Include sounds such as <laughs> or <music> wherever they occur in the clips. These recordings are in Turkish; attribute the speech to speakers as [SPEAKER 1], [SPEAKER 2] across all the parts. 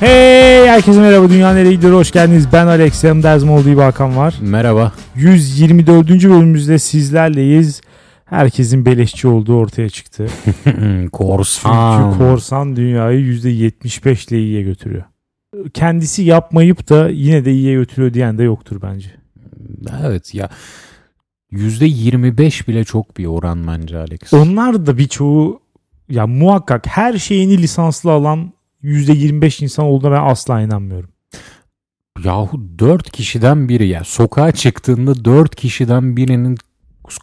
[SPEAKER 1] Hey herkese merhaba Dünya Nereye Gidiyor hoş geldiniz. Ben Alex yanımda olduğu gibi Hakan var.
[SPEAKER 2] Merhaba.
[SPEAKER 1] 124. bölümümüzde sizlerleyiz. Herkesin beleşçi olduğu ortaya çıktı. <laughs>
[SPEAKER 2] Korsan.
[SPEAKER 1] Çünkü korsan dünyayı %75 ile iyiye götürüyor. Kendisi yapmayıp da yine de iyiye götürüyor diyen de yoktur bence.
[SPEAKER 2] Evet ya %25 bile çok bir oran bence Alex.
[SPEAKER 1] Onlar da birçoğu ya muhakkak her şeyini lisanslı alan %25 insan olduğuna ben asla inanmıyorum.
[SPEAKER 2] Yahu 4 kişiden biri ya sokağa çıktığında 4 kişiden birinin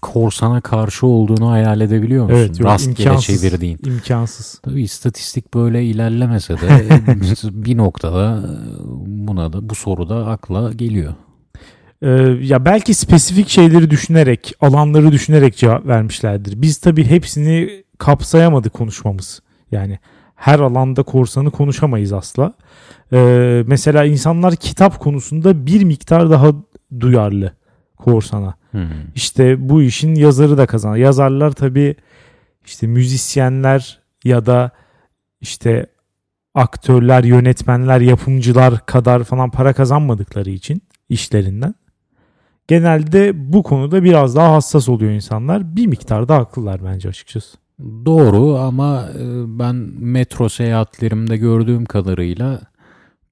[SPEAKER 2] korsana karşı olduğunu hayal edebiliyor musun?
[SPEAKER 1] Evet, yok,
[SPEAKER 2] Rastgele
[SPEAKER 1] imkansız.
[SPEAKER 2] çevirdiğin.
[SPEAKER 1] İmkansız.
[SPEAKER 2] Tabii istatistik böyle ilerlemese de <laughs> bir noktada buna da bu soruda akla geliyor.
[SPEAKER 1] Ee, ya belki spesifik şeyleri düşünerek, alanları düşünerek cevap vermişlerdir. Biz tabii hepsini kapsayamadık konuşmamız. Yani her alanda korsanı konuşamayız asla. Ee, mesela insanlar kitap konusunda bir miktar daha duyarlı korsana.
[SPEAKER 2] Hmm.
[SPEAKER 1] İşte bu işin yazarı da kazanır. Yazarlar tabii işte müzisyenler ya da işte aktörler, yönetmenler, yapımcılar kadar falan para kazanmadıkları için işlerinden. Genelde bu konuda biraz daha hassas oluyor insanlar. Bir miktar da haklılar bence açıkçası.
[SPEAKER 2] Doğru ama e, ben metro seyahatlerimde gördüğüm kadarıyla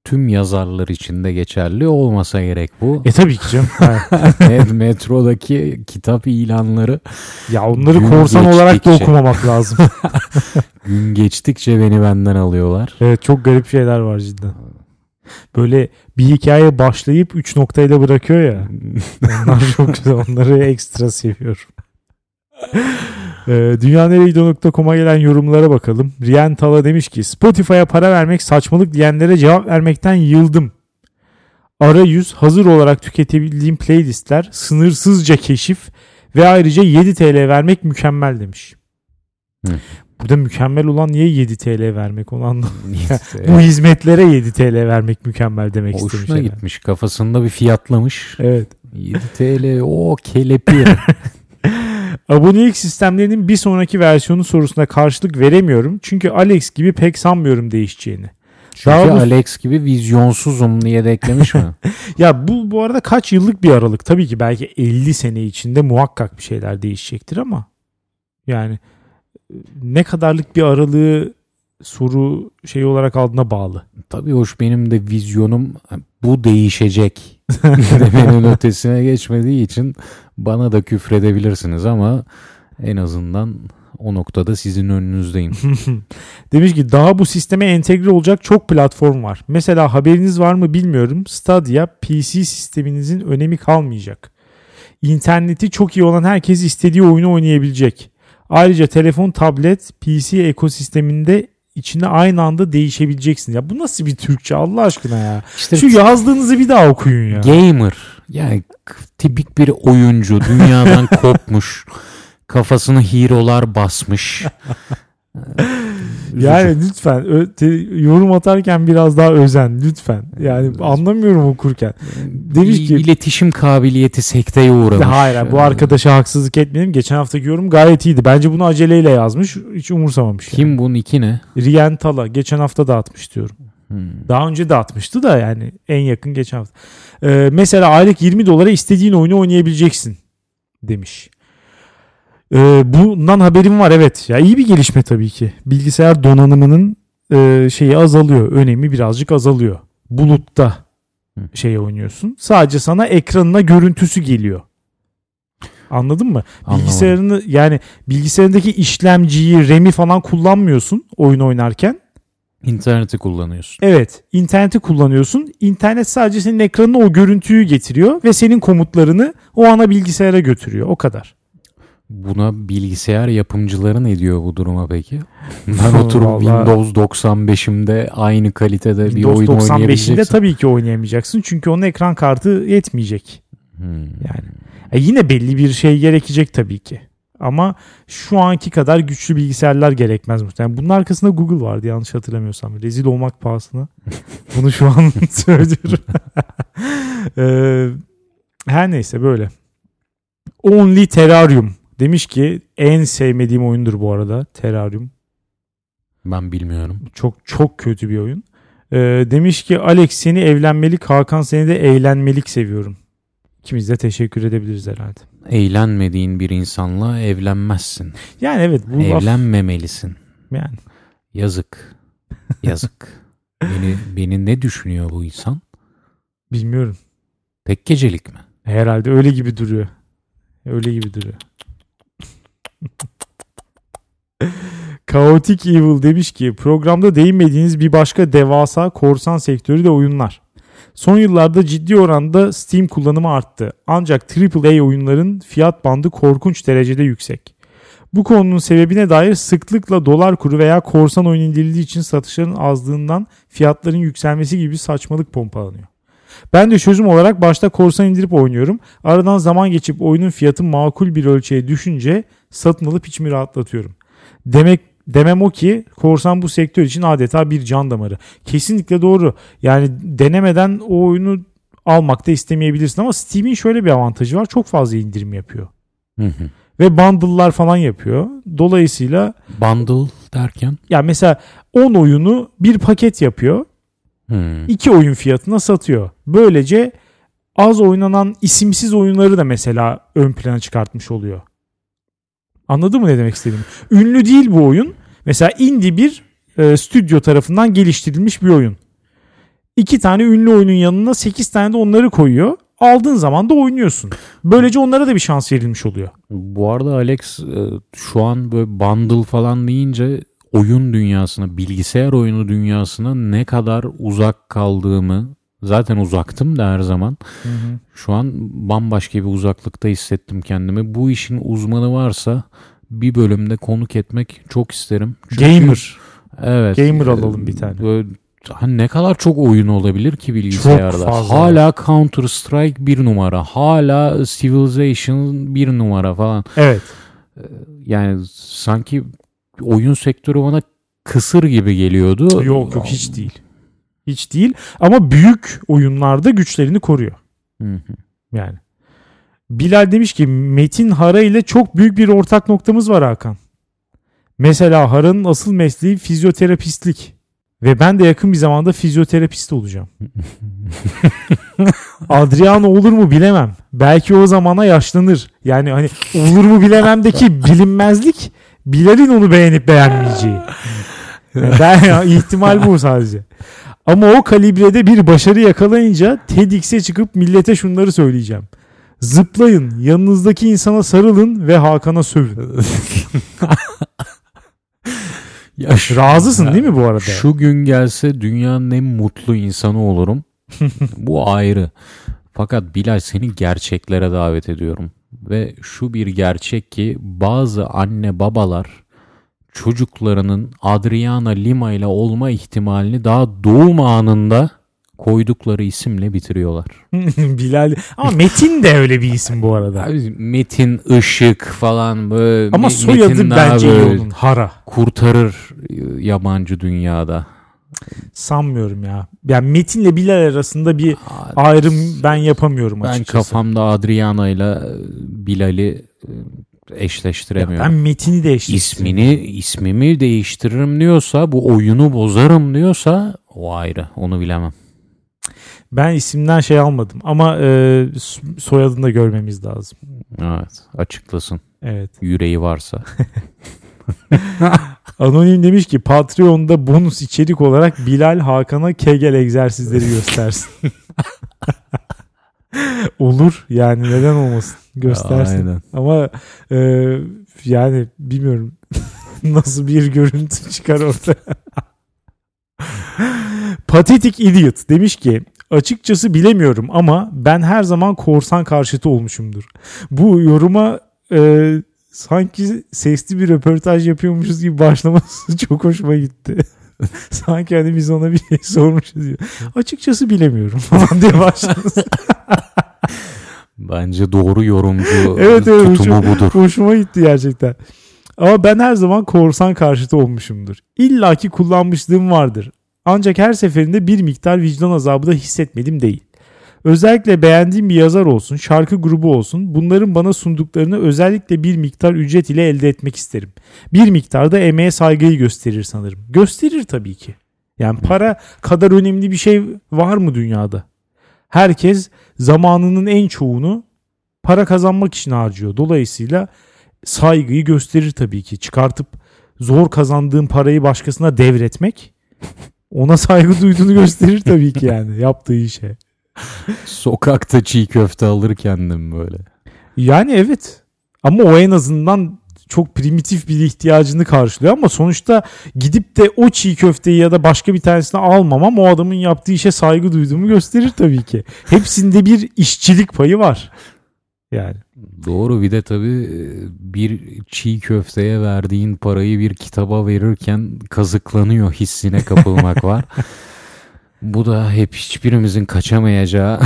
[SPEAKER 2] tüm yazarlar için de geçerli olmasa gerek bu.
[SPEAKER 1] E tabii ki canım. Evet. <laughs>
[SPEAKER 2] Met- Metrodaki kitap ilanları
[SPEAKER 1] ya onları korsan olarak da
[SPEAKER 2] geçtikçe.
[SPEAKER 1] okumamak lazım. <laughs>
[SPEAKER 2] gün geçtikçe beni benden alıyorlar.
[SPEAKER 1] evet çok garip şeyler var cidden. Böyle bir hikaye başlayıp 3 noktayla bırakıyor ya. <laughs> Onlar çok güzel. Onları ekstra seviyorum. Ee, Dünyaneregidiyor.com'a gelen yorumlara bakalım. Riyan Tala demiş ki Spotify'a para vermek saçmalık diyenlere cevap vermekten yıldım. Arayüz hazır olarak tüketebildiğim playlistler sınırsızca keşif ve ayrıca 7 TL vermek mükemmel demiş.
[SPEAKER 2] Hı.
[SPEAKER 1] Burada mükemmel olan niye 7 TL vermek onu anlamadım. Bu hizmetlere 7 TL vermek mükemmel demek istemiş.
[SPEAKER 2] Hoşuna gitmiş kafasında bir fiyatlamış.
[SPEAKER 1] Evet.
[SPEAKER 2] 7 TL o kelepir. <laughs>
[SPEAKER 1] Abonelik sistemlerinin bir sonraki versiyonu sorusuna karşılık veremiyorum. Çünkü Alex gibi pek sanmıyorum değişeceğini.
[SPEAKER 2] Çünkü
[SPEAKER 1] Daha bu-
[SPEAKER 2] Alex gibi vizyonsuzum diye de eklemiş mi? <laughs>
[SPEAKER 1] Ya bu bu arada kaç yıllık bir aralık? Tabii ki belki 50 sene içinde muhakkak bir şeyler değişecektir ama yani e, ne kadarlık bir aralığı soru şey olarak aldığına bağlı.
[SPEAKER 2] Tabii hoş benim de vizyonum bu değişecek <laughs> demenin ötesine geçmediği için bana da küfredebilirsiniz ama en azından o noktada sizin önünüzdeyim. <laughs>
[SPEAKER 1] Demiş ki daha bu sisteme entegre olacak çok platform var. Mesela haberiniz var mı bilmiyorum. Stadia PC sisteminizin önemi kalmayacak. İnterneti çok iyi olan herkes istediği oyunu oynayabilecek. Ayrıca telefon, tablet, PC ekosisteminde içine aynı anda değişebileceksin. Ya bu nasıl bir Türkçe Allah aşkına ya.
[SPEAKER 2] İşte
[SPEAKER 1] Şu yazdığınızı bir daha okuyun ya.
[SPEAKER 2] gamer yani tipik bir oyuncu dünyadan <laughs> kopmuş kafasını hero'lar basmış.
[SPEAKER 1] Yani lütfen yorum atarken biraz daha özen lütfen. Yani anlamıyorum okurken. Demiş ki
[SPEAKER 2] iletişim kabiliyeti sekteye uğramış.
[SPEAKER 1] Hayır bu
[SPEAKER 2] Ee,
[SPEAKER 1] arkadaşa haksızlık etmeyelim. Geçen haftaki yorum gayet iyiydi. Bence bunu aceleyle yazmış. Hiç umursamamış. yani.
[SPEAKER 2] Kim bunun iki ne?
[SPEAKER 1] Riyen Tala. Geçen hafta da atmış diyorum.
[SPEAKER 2] Hmm.
[SPEAKER 1] Daha önce de atmıştı da yani en yakın geçen hafta. Ee, mesela aylık 20 dolara istediğin oyunu oynayabileceksin demiş. Ee, bundan haberim var evet. Ya iyi bir gelişme tabii ki. Bilgisayar donanımının e, şeyi azalıyor. Önemi birazcık azalıyor. Bulutta şey oynuyorsun. Sadece sana ekranına görüntüsü geliyor. Anladın mı?
[SPEAKER 2] Anlamadım.
[SPEAKER 1] Bilgisayarını yani bilgisayarındaki işlemciyi, RAM'i falan kullanmıyorsun oyun oynarken.
[SPEAKER 2] İnterneti kullanıyorsun.
[SPEAKER 1] Evet, interneti kullanıyorsun. İnternet sadece senin ekranına o görüntüyü getiriyor ve senin komutlarını o ana bilgisayara götürüyor. O kadar.
[SPEAKER 2] Buna bilgisayar yapımcıları ne diyor bu duruma peki? <laughs> Ben oturup
[SPEAKER 1] Vallahi-
[SPEAKER 2] Windows 95'imde aynı kalitede bir
[SPEAKER 1] Windows
[SPEAKER 2] oyun
[SPEAKER 1] 95'inde
[SPEAKER 2] oynayabileceksin.
[SPEAKER 1] tabii ki oynayamayacaksın. Çünkü onun ekran kartı yetmeyecek.
[SPEAKER 2] Hmm.
[SPEAKER 1] Yani E yine belli bir şey gerekecek tabii ki. Ama şu anki kadar güçlü bilgisayarlar gerekmez muhtemelen. Bunun arkasında Google vardı yanlış hatırlamıyorsam. Rezil olmak pahasına. <laughs> Bunu şu an <laughs> söylüyorum. <laughs> Ee, her neyse böyle. Only Terrarium demiş ki en sevmediğim oyundur bu arada Terrarium.
[SPEAKER 2] Ben bilmiyorum.
[SPEAKER 1] Çok çok kötü bir oyun. Ee, demiş ki Alex seni evlenmelik Hakan seni de eğlenmelik seviyorum. İkimiz de teşekkür edebiliriz herhalde.
[SPEAKER 2] Eğlenmediğin bir insanla evlenmezsin.
[SPEAKER 1] Yani evet bu laf
[SPEAKER 2] Evlenmemelisin.
[SPEAKER 1] yani.
[SPEAKER 2] Yazık. Yazık. <laughs> beni, beni ne düşünüyor bu insan?
[SPEAKER 1] Bilmiyorum.
[SPEAKER 2] Tek gecelik mi?
[SPEAKER 1] Herhalde öyle gibi duruyor. Öyle gibi duruyor. <laughs> Chaotic Evil demiş ki programda değinmediğiniz bir başka devasa korsan sektörü de oyunlar. Son yıllarda ciddi oranda Steam kullanımı arttı. Ancak AAA oyunların fiyat bandı korkunç derecede yüksek. Bu konunun sebebine dair sıklıkla dolar kuru veya korsan oyun indirildiği için satışların azlığından fiyatların yükselmesi gibi saçmalık pompalanıyor. Ben de çözüm olarak başta korsan indirip oynuyorum. Aradan zaman geçip oyunun fiyatı makul bir ölçüye düşünce satın alıp içimi rahatlatıyorum. Demek demem o ki korsan bu sektör için adeta bir can damarı. Kesinlikle doğru. Yani denemeden o oyunu almak da istemeyebilirsin ama Steam'in şöyle bir avantajı var. Çok fazla indirim yapıyor.
[SPEAKER 2] Hı hı.
[SPEAKER 1] Ve bundle'lar falan yapıyor. Dolayısıyla
[SPEAKER 2] Bundle derken?
[SPEAKER 1] ya mesela 10 oyunu bir paket yapıyor.
[SPEAKER 2] Hmm.
[SPEAKER 1] 2 oyun fiyatına satıyor. Böylece az oynanan isimsiz oyunları da mesela ön plana çıkartmış oluyor. Anladın mı ne demek istediğimi? Ünlü değil bu oyun. Mesela indie bir e, stüdyo tarafından geliştirilmiş bir oyun. İki tane ünlü oyunun yanına 8 tane de onları koyuyor. Aldığın zaman da oynuyorsun. Böylece onlara da bir şans verilmiş oluyor.
[SPEAKER 2] Bu arada Alex e, şu an böyle bundle falan deyince oyun dünyasına, bilgisayar oyunu dünyasına ne kadar uzak kaldığımı zaten uzaktım da her zaman. Şu an bambaşka bir uzaklıkta hissettim kendimi. Bu işin uzmanı varsa bir bölümde konuk etmek çok isterim. Çünkü-
[SPEAKER 1] Gamer.
[SPEAKER 2] Evet.
[SPEAKER 1] Gamer
[SPEAKER 2] e,
[SPEAKER 1] alalım bir tane.
[SPEAKER 2] Böyle, hani ne kadar çok oyun olabilir ki bilgisayarda.
[SPEAKER 1] fazla.
[SPEAKER 2] Hala Counter Strike bir numara. Hala Civilization bir numara falan.
[SPEAKER 1] Evet.
[SPEAKER 2] Yani sanki oyun sektörü bana kısır gibi geliyordu.
[SPEAKER 1] Yok yok hiç değil. Hiç değil. Ama büyük oyunlarda güçlerini koruyor.
[SPEAKER 2] Hı hı.
[SPEAKER 1] Yani. Bilal demiş ki Metin Hara ile çok büyük bir ortak noktamız var Hakan. Mesela Hara'nın asıl mesleği fizyoterapistlik. Ve ben de yakın bir zamanda fizyoterapist olacağım. <laughs> Adriano olur mu bilemem. Belki o zamana yaşlanır. Yani hani olur mu bilememdeki bilinmezlik Bilal'in onu beğenip beğenmeyeceği. <laughs> Yani ben ihtimal bu sadece. Ama o kalibrede bir başarı yakalayınca TEDx'e çıkıp millete şunları söyleyeceğim. Zıplayın, yanınızdaki insana sarılın ve Hakan'a sövün. <laughs>
[SPEAKER 2] Ya şu-
[SPEAKER 1] Razısın
[SPEAKER 2] Ya,
[SPEAKER 1] değil mi bu arada?
[SPEAKER 2] Şu gün gelse dünyanın en mutlu insanı olurum. <laughs> Bu ayrı. Fakat Bilal seni gerçeklere davet ediyorum. Ve şu bir gerçek ki bazı anne babalar çocuklarının Adriana Lima ile olma ihtimalini daha doğum anında koydukları isimle bitiriyorlar. <laughs>
[SPEAKER 1] Bilal. Ama Metin de öyle bir isim bu arada.
[SPEAKER 2] Abi Metin Işık falan böyle
[SPEAKER 1] Ama soyadı
[SPEAKER 2] Metin
[SPEAKER 1] bence iyi onun. Hara.
[SPEAKER 2] kurtarır e, yabancı dünyada.
[SPEAKER 1] Sanmıyorum ya. Yani Metin'le Bilal arasında bir ayrım ben yapamıyorum
[SPEAKER 2] Ben
[SPEAKER 1] açıkçası.
[SPEAKER 2] kafamda Adriana ile Bilal'i e,
[SPEAKER 1] Ya
[SPEAKER 2] eşleştiremiyorum.
[SPEAKER 1] ben Metin'i de eşleştiriyorum.
[SPEAKER 2] İsmini ismimi değiştiririm diyorsa bu oyunu bozarım diyorsa o ayrı onu bilemem.
[SPEAKER 1] Ben isimden şey almadım ama e, soyadını da görmemiz lazım.
[SPEAKER 2] Evet açıklasın
[SPEAKER 1] Evet.
[SPEAKER 2] yüreği varsa. <laughs>
[SPEAKER 1] Anonim demiş ki Patreon'da bonus içerik olarak Bilal Hakan'a Kegel egzersizleri göstersin. <laughs> Olur yani neden olmasın <laughs> göstersin.
[SPEAKER 2] Aynen.
[SPEAKER 1] Ama e, yani bilmiyorum <laughs> nasıl bir görüntü çıkar ortaya. <laughs> Patetik Idiot demiş ki açıkçası bilemiyorum ama ben her zaman korsan karşıtı olmuşumdur. Bu yoruma e, sanki sesli bir röportaj yapıyormuşuz gibi başlaması çok hoşuma gitti. <laughs> sanki hani biz ona bir şey sormuşuz diyor. Açıkçası bilemiyorum <laughs> falan diye başladı. <laughs>
[SPEAKER 2] Bence doğru yorumcu
[SPEAKER 1] Evet, evet,
[SPEAKER 2] tutumu
[SPEAKER 1] çok-
[SPEAKER 2] budur.
[SPEAKER 1] Hoşuma gitti gerçekten. Ama ben her zaman korsan karşıtı olmuşumdur. İlla ki kullanmışlığım vardır. Ancak her seferinde bir miktar vicdan azabı da hissetmedim değil. Özellikle beğendiğim bir yazar olsun, şarkı grubu olsun bunların bana sunduklarını özellikle bir miktar ücret ile elde etmek isterim. Bir miktar da emeğe saygıyı gösterir sanırım. Gösterir tabii ki. Yani para kadar önemli bir şey var mı dünyada? Herkes zamanının en çoğunu para kazanmak için harcıyor. Dolayısıyla saygıyı gösterir tabii ki. Çıkartıp zor kazandığın parayı başkasına devretmek ona saygı duyduğunu gösterir tabii ki yani yaptığı işe. <laughs>
[SPEAKER 2] Sokakta çiğ köfte alırken de mi böyle?
[SPEAKER 1] Yani evet. Ama o en azından çok primitif bir ihtiyacını karşılıyor ama sonuçta gidip de o çiğ köfteyi ya da başka bir tanesini almamam o adamın yaptığı işe saygı duyduğumu gösterir tabii ki. Hepsinde bir işçilik payı var. Yani.
[SPEAKER 2] Doğru bir de tabii e, bir çiğ köfteye verdiğin parayı bir kitaba verirken kazıklanıyor hissine kapılmak var. <laughs> Bu da hep hiçbirimizin kaçamayacağı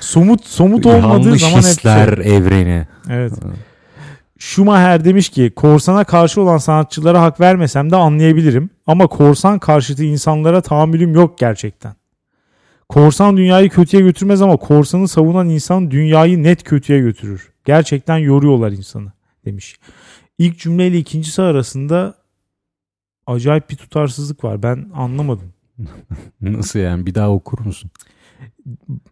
[SPEAKER 1] Somut somut olmadığı
[SPEAKER 2] yanlış
[SPEAKER 1] zaman hep
[SPEAKER 2] hisler
[SPEAKER 1] şey.
[SPEAKER 2] evreni.
[SPEAKER 1] Evet. Schumacher demiş ki korsana karşı olan sanatçılara hak vermesem de anlayabilirim. Ama korsan karşıtı insanlara tahammülüm yok gerçekten. Korsan dünyayı kötüye götürmez ama korsanı savunan insan dünyayı net kötüye götürür. Gerçekten yoruyorlar insanı demiş. İlk cümleyle ikincisi arasında acayip bir tutarsızlık var. Ben anlamadım. <laughs>
[SPEAKER 2] Nasıl yani bir daha okur musun?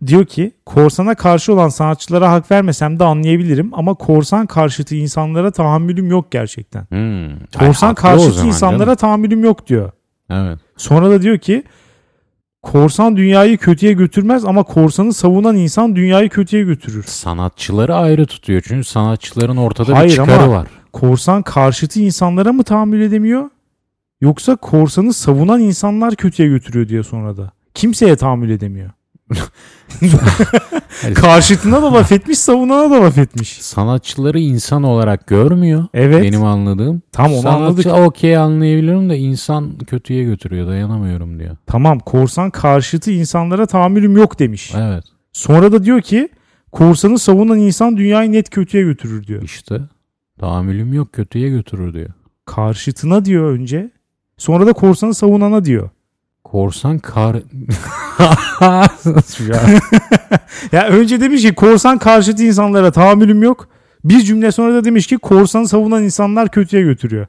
[SPEAKER 1] Diyor ki korsana karşı olan sanatçılara hak vermesem de anlayabilirim ama korsan karşıtı insanlara tahammülüm yok gerçekten.
[SPEAKER 2] Hmm.
[SPEAKER 1] Korsan
[SPEAKER 2] Ay,
[SPEAKER 1] karşıtı insanlara
[SPEAKER 2] canım.
[SPEAKER 1] tahammülüm yok diyor.
[SPEAKER 2] Evet.
[SPEAKER 1] Sonra da diyor ki korsan dünyayı kötüye götürmez ama korsanı savunan insan dünyayı kötüye götürür.
[SPEAKER 2] Sanatçıları ayrı tutuyor çünkü sanatçıların ortada
[SPEAKER 1] Hayır
[SPEAKER 2] bir çıkarı
[SPEAKER 1] ama-
[SPEAKER 2] var.
[SPEAKER 1] Korsan karşıtı insanlara mı tahammül edemiyor? Yoksa korsanı savunan insanlar kötüye götürüyor diyor sonra da. Kimseye tahammül edemiyor. <laughs> Karşıtına da laf etmiş, savunana da laf etmiş.
[SPEAKER 2] Sanatçıları insan olarak görmüyor.
[SPEAKER 1] Evet.
[SPEAKER 2] Benim anladığım.
[SPEAKER 1] Tam onu anladık.
[SPEAKER 2] Sanatçı okey anlayabilirim de insan kötüye götürüyor dayanamıyorum diyor.
[SPEAKER 1] Tamam korsan karşıtı insanlara tahammülüm yok demiş.
[SPEAKER 2] Evet
[SPEAKER 1] Sonra da diyor ki korsanı savunan insan dünyayı net kötüye götürür diyor.
[SPEAKER 2] işte tahammülüm yok kötüye götürür diyor.
[SPEAKER 1] Karşıtına diyor önce. Sonra da korsanı savunana diyor.
[SPEAKER 2] Korsan kar... <laughs>
[SPEAKER 1] Ya önce demiş ki korsan karşıtı insanlara tahammülüm yok. Bir cümle sonra da demiş ki korsanı savunan insanlar kötüye götürüyor.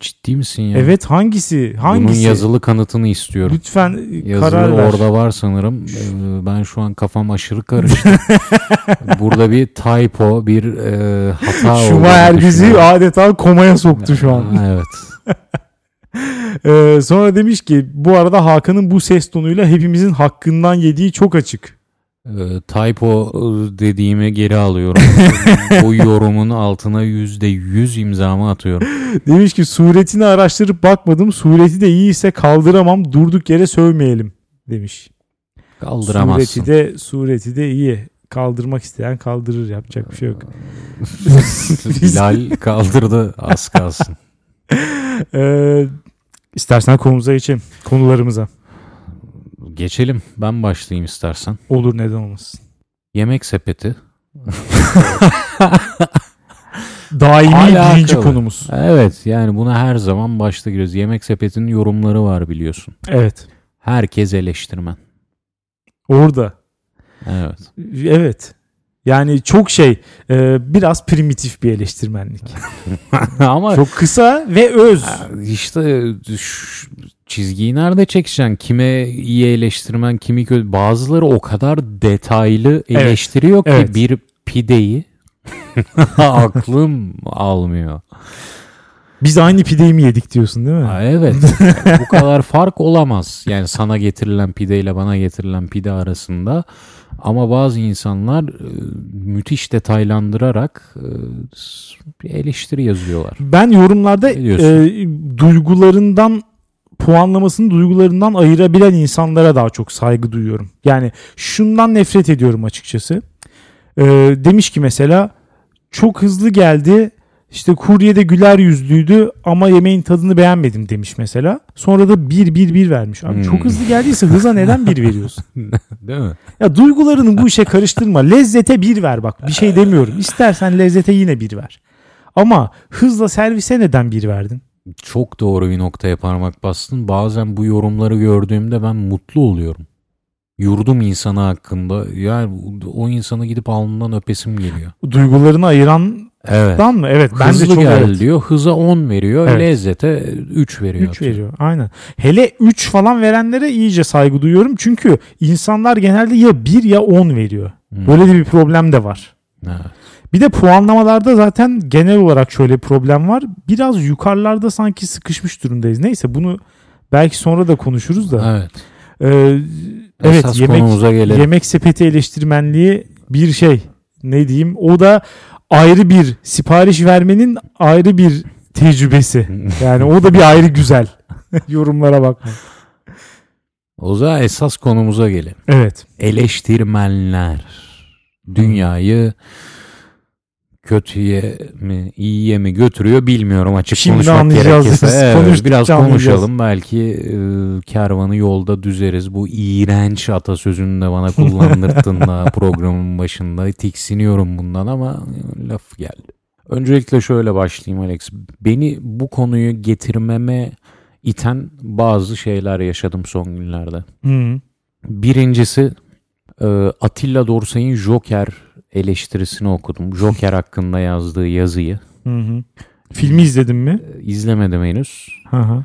[SPEAKER 2] Ciddi misin ya?
[SPEAKER 1] Evet hangisi? Hangisi?
[SPEAKER 2] Bunun yazılı kanıtını istiyorum.
[SPEAKER 1] Lütfen
[SPEAKER 2] Yazılı
[SPEAKER 1] karar ver.
[SPEAKER 2] orada var sanırım. Ee, Ben şu an kafam aşırı karıştı. <laughs> Burada bir typo, bir e, hata olduğunu
[SPEAKER 1] Schumacher bizi adeta komaya soktu şu an.
[SPEAKER 2] Evet. <laughs> <laughs>
[SPEAKER 1] Ee, sonra demiş ki bu arada Hakan'ın bu ses tonuyla hepimizin hakkından yediği çok açık.
[SPEAKER 2] Ee, typo e, dediğimi geri alıyorum. <laughs> Bu yorumun altına yüzde yüz imzamı atıyorum. <laughs>
[SPEAKER 1] Demiş ki suretini araştırıp bakmadım. Sureti de iyi ise kaldıramam. Durduk yere sövmeyelim demiş.
[SPEAKER 2] Kaldıramazsın.
[SPEAKER 1] Sureti de sureti de iyi. Kaldırmak isteyen kaldırır. Yapacak bir şey yok.
[SPEAKER 2] Bilal kaldırdı az kalsın. <laughs>
[SPEAKER 1] Ee, istersen konumuza geçelim. Konularımıza.
[SPEAKER 2] Geçelim. Ben başlayayım istersen.
[SPEAKER 1] Olur neden olmasın.
[SPEAKER 2] Yemek sepeti. <laughs>
[SPEAKER 1] Daimi
[SPEAKER 2] Alakalı.
[SPEAKER 1] birinci konumuz.
[SPEAKER 2] Evet yani buna her zaman başta giriyoruz. Yemek sepetinin yorumları var biliyorsun.
[SPEAKER 1] Evet.
[SPEAKER 2] Herkes eleştirmen.
[SPEAKER 1] Orada.
[SPEAKER 2] Evet.
[SPEAKER 1] Evet. Yani çok şey e, biraz primitif bir eleştirmenlik. <laughs>
[SPEAKER 2] Ama
[SPEAKER 1] Çok kısa ve öz.
[SPEAKER 2] işte şu çizgiyi nerede çekeceksin? Kime iyi eleştirmen, kimi kötü. Bazıları o kadar detaylı
[SPEAKER 1] Evet.
[SPEAKER 2] eleştiriyor ki
[SPEAKER 1] Evet.
[SPEAKER 2] bir pideyi <laughs> aklım almıyor.
[SPEAKER 1] Biz aynı pideyi mi yedik diyorsun değil mi?
[SPEAKER 2] Ha, evet. Bu kadar fark olamaz. Yani sana getirilen pide ile bana getirilen pide arasında. Ama bazı insanlar e, müthiş detaylandırarak e, bir eleştiri yazıyorlar.
[SPEAKER 1] Ben yorumlarda e, duygularından puanlamasını duygularından ayırabilen insanlara daha çok saygı duyuyorum. Yani şundan nefret ediyorum açıkçası. E, demiş ki mesela çok hızlı geldi. İşte kurye de güler yüzlüydü ama yemeğin tadını beğenmedim demiş mesela. Sonra da bir bir bir vermiş. Abi
[SPEAKER 2] Hmm.
[SPEAKER 1] çok hızlı geldiyse hıza neden bir veriyorsun? <laughs>
[SPEAKER 2] Değil mi?
[SPEAKER 1] Ya duygularını bu işe karıştırma. Lezzete bir ver bak. Bir şey demiyorum. İstersen lezzete yine bir ver. Ama hızla servise neden bir verdin?
[SPEAKER 2] Çok doğru bir noktaya parmak bastın. Bazen bu yorumları gördüğümde ben mutlu oluyorum. Yurdum insanı hakkında yani o insanı gidip alnından öpesim geliyor.
[SPEAKER 1] Duygularını ayıran
[SPEAKER 2] Evet.
[SPEAKER 1] Tamam mı? Evet. Ben
[SPEAKER 2] Hızlı
[SPEAKER 1] de çok
[SPEAKER 2] gel
[SPEAKER 1] evet.
[SPEAKER 2] diyor. Hıza 10 veriyor.
[SPEAKER 1] Evet.
[SPEAKER 2] Lezzete 3 veriyor.
[SPEAKER 1] 3 veriyor. Aynen. Hele 3 falan verenlere iyice saygı duyuyorum. Çünkü insanlar genelde ya 1 ya 10 veriyor.
[SPEAKER 2] Hmm.
[SPEAKER 1] Böyle de bir problem de var.
[SPEAKER 2] Evet.
[SPEAKER 1] Bir de puanlamalarda zaten genel olarak şöyle bir problem var. Biraz yukarılarda sanki sıkışmış durumdayız. Neyse bunu belki sonra da konuşuruz da.
[SPEAKER 2] Evet.
[SPEAKER 1] Ee, evet
[SPEAKER 2] Esas
[SPEAKER 1] yemek
[SPEAKER 2] konumuza gelelim.
[SPEAKER 1] yemek sepeti eleştirmenliği bir şey. Ne diyeyim? O da ayrı bir sipariş vermenin ayrı bir tecrübesi. Yani o da bir ayrı güzel. <laughs> Yorumlara bakma.
[SPEAKER 2] o zaman esas konumuza gelelim.
[SPEAKER 1] Evet.
[SPEAKER 2] Eleştirmenler dünyayı kötüye mi iyiye mi götürüyor bilmiyorum açık
[SPEAKER 1] Şimdi
[SPEAKER 2] konuşmak
[SPEAKER 1] anlayacağız
[SPEAKER 2] gerekirse. Evet, biraz konuşalım belki e, kervanı yolda düzeriz. Bu iğrenç atasözünü de bana kullandırttın da <laughs> programın başında. Tiksiniyorum bundan ama laf geldi. Öncelikle şöyle başlayayım Alex. Beni bu konuyu getirmeme iten bazı şeyler yaşadım son günlerde.
[SPEAKER 1] Hı.
[SPEAKER 2] Birincisi e, Atilla Dorsay'ın Joker eleştirisini okudum. Joker hakkında yazdığı yazıyı.
[SPEAKER 1] Hı hı. Filmi izledin mi?
[SPEAKER 2] E, İzlemedim henüz.
[SPEAKER 1] Hı hı.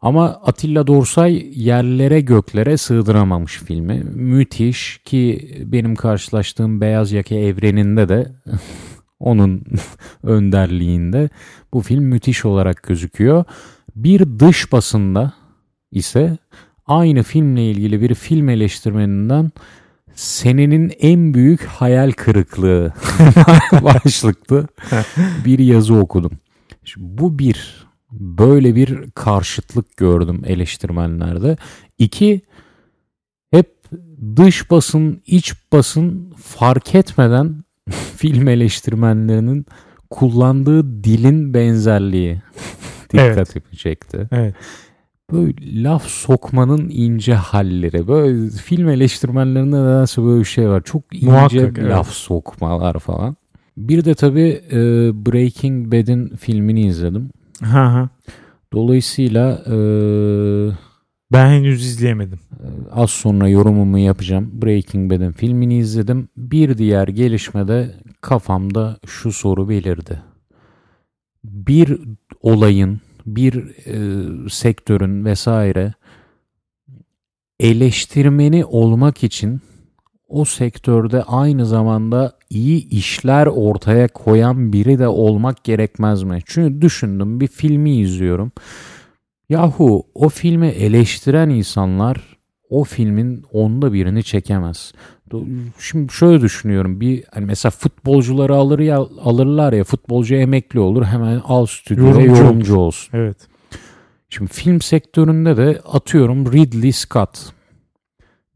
[SPEAKER 2] Ama Atilla Dorsay yerlere göklere sığdıramamış filmi. Müthiş ki benim karşılaştığım Beyaz Yaka evreninde de <laughs> onun <laughs> önderliğinde bu film müthiş olarak gözüküyor. Bir dış basında ise aynı filmle ilgili bir film eleştirmeninden senenin en büyük hayal kırıklığı <laughs> başlıklı bir yazı okudum. Şimdi bu bir böyle bir karşıtlık gördüm eleştirmenlerde. İki hep dış basın iç basın fark etmeden <laughs> film eleştirmenlerinin kullandığı dilin benzerliği <laughs> dikkatimi çekti.
[SPEAKER 1] Evet.
[SPEAKER 2] Böyle laf sokmanın ince halleri. Böyle film eleştirmenlerinde nedense böyle bir şey var. Çok ince
[SPEAKER 1] Muhakkak, evet.
[SPEAKER 2] laf sokmalar falan. Bir de tabii e, Breaking Bad'in filmini izledim.
[SPEAKER 1] Hı hı.
[SPEAKER 2] Dolayısıyla e,
[SPEAKER 1] Ben henüz izleyemedim.
[SPEAKER 2] az sonra yorumumu yapacağım. Breaking Bad'in filmini izledim. Bir diğer gelişmede kafamda şu soru belirdi. Bir olayın, bir e, sektörün vesaire eleştirmeni olmak için o sektörde aynı zamanda iyi işler ortaya koyan biri de olmak gerekmez mi? Çünkü düşündüm bir filmi izliyorum. Yahu o filmi eleştiren insanlar o filmin onda birini çekemez. Şimdi şöyle düşünüyorum bir hani mesela futbolcuları alır ya alırlar ya futbolcu emekli olur hemen al stüdyoya
[SPEAKER 1] Yorumcu
[SPEAKER 2] yorumcu, olsun.
[SPEAKER 1] Evet.
[SPEAKER 2] Şimdi film sektöründe de atıyorum Ridley Scott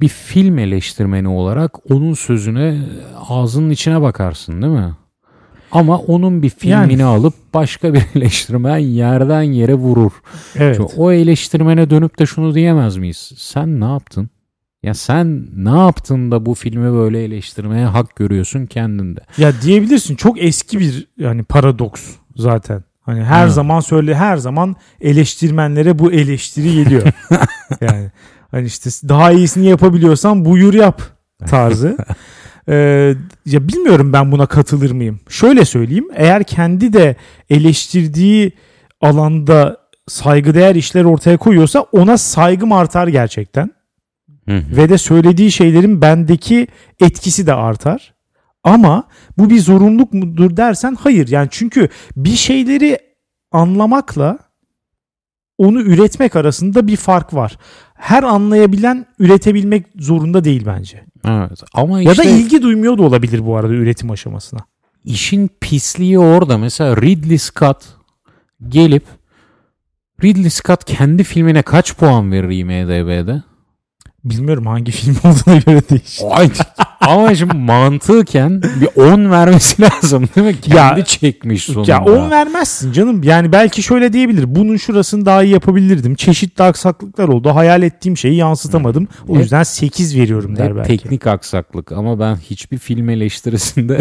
[SPEAKER 2] bir film eleştirmeni olarak onun sözüne ağzının içine bakarsın değil mi? Ama onun bir filmini alıp başka bir <laughs> eleştirmen yerden yere vurur.
[SPEAKER 1] Evet.
[SPEAKER 2] Şimdi o eleştirmene dönüp de şunu diyemez miyiz? Sen ne yaptın? Ya sen ne yaptın da bu filmi böyle eleştirmeye hak görüyorsun kendinde?
[SPEAKER 1] Ya diyebilirsin çok eski bir yani paradoks zaten. Hani her
[SPEAKER 2] Evet.
[SPEAKER 1] zaman söyle her zaman eleştirmenlere bu eleştiri geliyor. <laughs> yani hani işte daha iyisini yapabiliyorsan buyur yap tarzı. <laughs> Ee, ya bilmiyorum ben buna katılır mıyım. Şöyle söyleyeyim. Eğer kendi de eleştirdiği alanda saygıdeğer işler ortaya koyuyorsa ona saygım artar gerçekten. Ve de söylediği şeylerin bendeki etkisi de artar. Ama bu bir zorunluluk mudur dersen hayır. Yani çünkü bir şeyleri anlamakla onu üretmek arasında bir fark var. Her anlayabilen üretebilmek zorunda değil bence.
[SPEAKER 2] Evet ama
[SPEAKER 1] Ya
[SPEAKER 2] işte
[SPEAKER 1] da ilgi duymuyor da olabilir bu arada üretim aşamasına.
[SPEAKER 2] işin pisliği orada. Mesela Ridley Scott gelip Ridley Scott kendi filmine kaç puan verir IMDB'de?
[SPEAKER 1] Bilmiyorum hangi film olduğuna göre değişir.
[SPEAKER 2] Ama şimdi mantıken bir 10 vermesi lazım değil mi? Kendi
[SPEAKER 1] Ya-
[SPEAKER 2] çekmiş sonunda.
[SPEAKER 1] Ya 10 vermezsin canım. Yani belki şöyle diyebilir. Bunun şurasını daha iyi yapabilirdim. Çeşitli aksaklıklar oldu. Hayal ettiğim şeyi yansıtamadım. O yüzden 8 veriyorum der belki.
[SPEAKER 2] teknik aksaklık ama ben hiçbir film eleştirisinde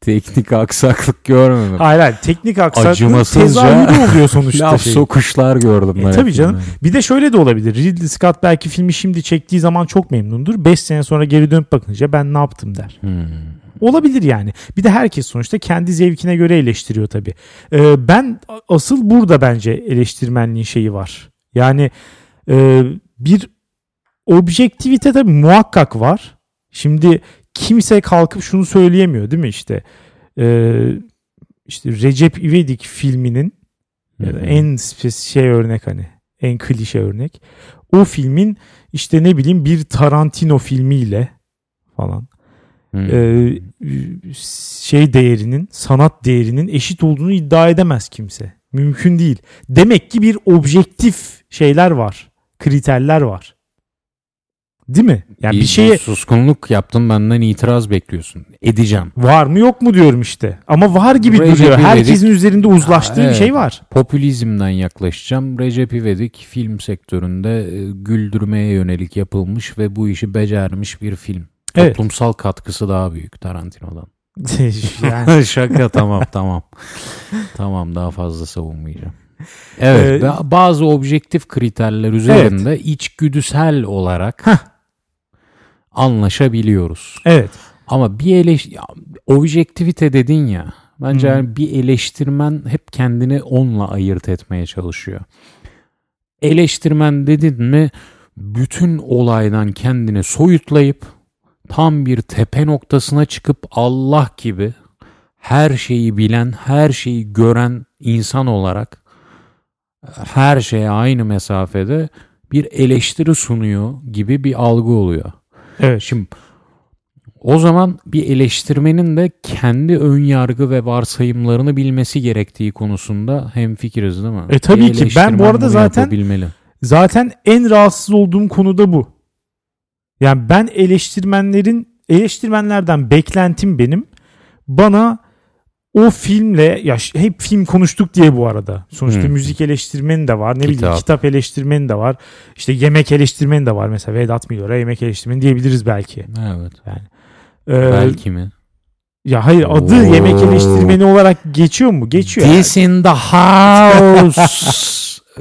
[SPEAKER 2] teknik aksaklık görmedim.
[SPEAKER 1] Hayır hayır. Teknik aksaklığın
[SPEAKER 2] Acımasızca
[SPEAKER 1] tezahürü oluyor sonuçta.
[SPEAKER 2] Laf
[SPEAKER 1] şey.
[SPEAKER 2] sokuşlar gördüm
[SPEAKER 1] E,
[SPEAKER 2] ben.
[SPEAKER 1] tabii canım.
[SPEAKER 2] filmlerde.
[SPEAKER 1] Bir de şöyle de olabilir. Ridley Scott belki filmi şimdi çektiği zaman çok memnundur. 5 sene sonra geri dönüp bakınca ben ne yaptım der.
[SPEAKER 2] Hmm.
[SPEAKER 1] Olabilir yani. Bir de herkes sonuçta kendi zevkine göre eleştiriyor tabii. Ee, ben asıl burada bence eleştirmenliğin şeyi var. Yani e, bir objektivite tabii muhakkak var. Şimdi kimse kalkıp şunu söyleyemiyor değil mi işte? Ee, işte Recep İvedik filminin ya da en şey örnek hani en klişe örnek. O filmin işte ne bileyim bir Tarantino filmiyle falan
[SPEAKER 2] Hmm.
[SPEAKER 1] e, şey değerinin, sanat değerinin eşit olduğunu iddia edemez kimse. Mümkün değil. Demek ki bir objektif şeyler var. Kriterler var. Değil mi? Yani bir,
[SPEAKER 2] bir
[SPEAKER 1] şeye
[SPEAKER 2] suskunluk yaptın benden itiraz bekliyorsun. Edeceğim.
[SPEAKER 1] var mı yok mu diyorum işte. Ama var gibi
[SPEAKER 2] Recep
[SPEAKER 1] duruyor.
[SPEAKER 2] İvedik-
[SPEAKER 1] Herkesin üzerinde uzlaştığı
[SPEAKER 2] Ha,
[SPEAKER 1] bir
[SPEAKER 2] evet.
[SPEAKER 1] şey var.
[SPEAKER 2] Popülizmden yaklaşacağım. Recep İvedik film sektöründe e, güldürmeye yönelik yapılmış ve bu işi becermiş bir film.
[SPEAKER 1] Evet.
[SPEAKER 2] Toplumsal katkısı daha büyük Tarantino'dan. <laughs>
[SPEAKER 1] yani, <laughs>
[SPEAKER 2] Şaka tamam tamam. tamam daha fazla savunmayacağım. Evet
[SPEAKER 1] Ee,
[SPEAKER 2] ba- bazı objektif kriterler üzerinde içgüdüsel olarak
[SPEAKER 1] Heh.
[SPEAKER 2] Anlaşabiliyoruz.
[SPEAKER 1] evet.
[SPEAKER 2] Ama bir eleş ya, objektivite dedin ya. Bence yani bir eleştirmen hep kendini onunla ayırt etmeye çalışıyor. Eleştirmen dedin mi bütün olaydan kendini soyutlayıp tam bir tepe noktasına çıkıp Allah gibi her şeyi bilen, her şeyi gören insan olarak her şeye aynı mesafede bir eleştiri sunuyor gibi bir algı oluyor.
[SPEAKER 1] Evet.
[SPEAKER 2] Şimdi o zaman bir eleştirmenin de kendi ön yargı ve varsayımlarını bilmesi gerektiği konusunda hemfikiriz değil mi?
[SPEAKER 1] E, tabii ki. Ben bu arada zaten-
[SPEAKER 2] yapabilmeli.
[SPEAKER 1] Zaten en rahatsız olduğum konu da bu. Yani ben eleştirmenlerin eleştirmenlerden beklentim benim bana o filmle ya hep film konuştuk diye bu arada. Sonuçta
[SPEAKER 2] Hı.
[SPEAKER 1] müzik eleştirmeni de var. Ne bileyim
[SPEAKER 2] Kitap.
[SPEAKER 1] kitap eleştirmeni de var. İşte yemek eleştirmeni de var. Mesela Vedat Milor'a yemek eleştirmeni diyebiliriz belki.
[SPEAKER 2] Evet.
[SPEAKER 1] Ee,
[SPEAKER 2] Belki mi?
[SPEAKER 1] Ya hayır adı
[SPEAKER 2] Oo.
[SPEAKER 1] yemek eleştirmeni olarak geçiyor mu? Geçiyor.
[SPEAKER 2] This in the house.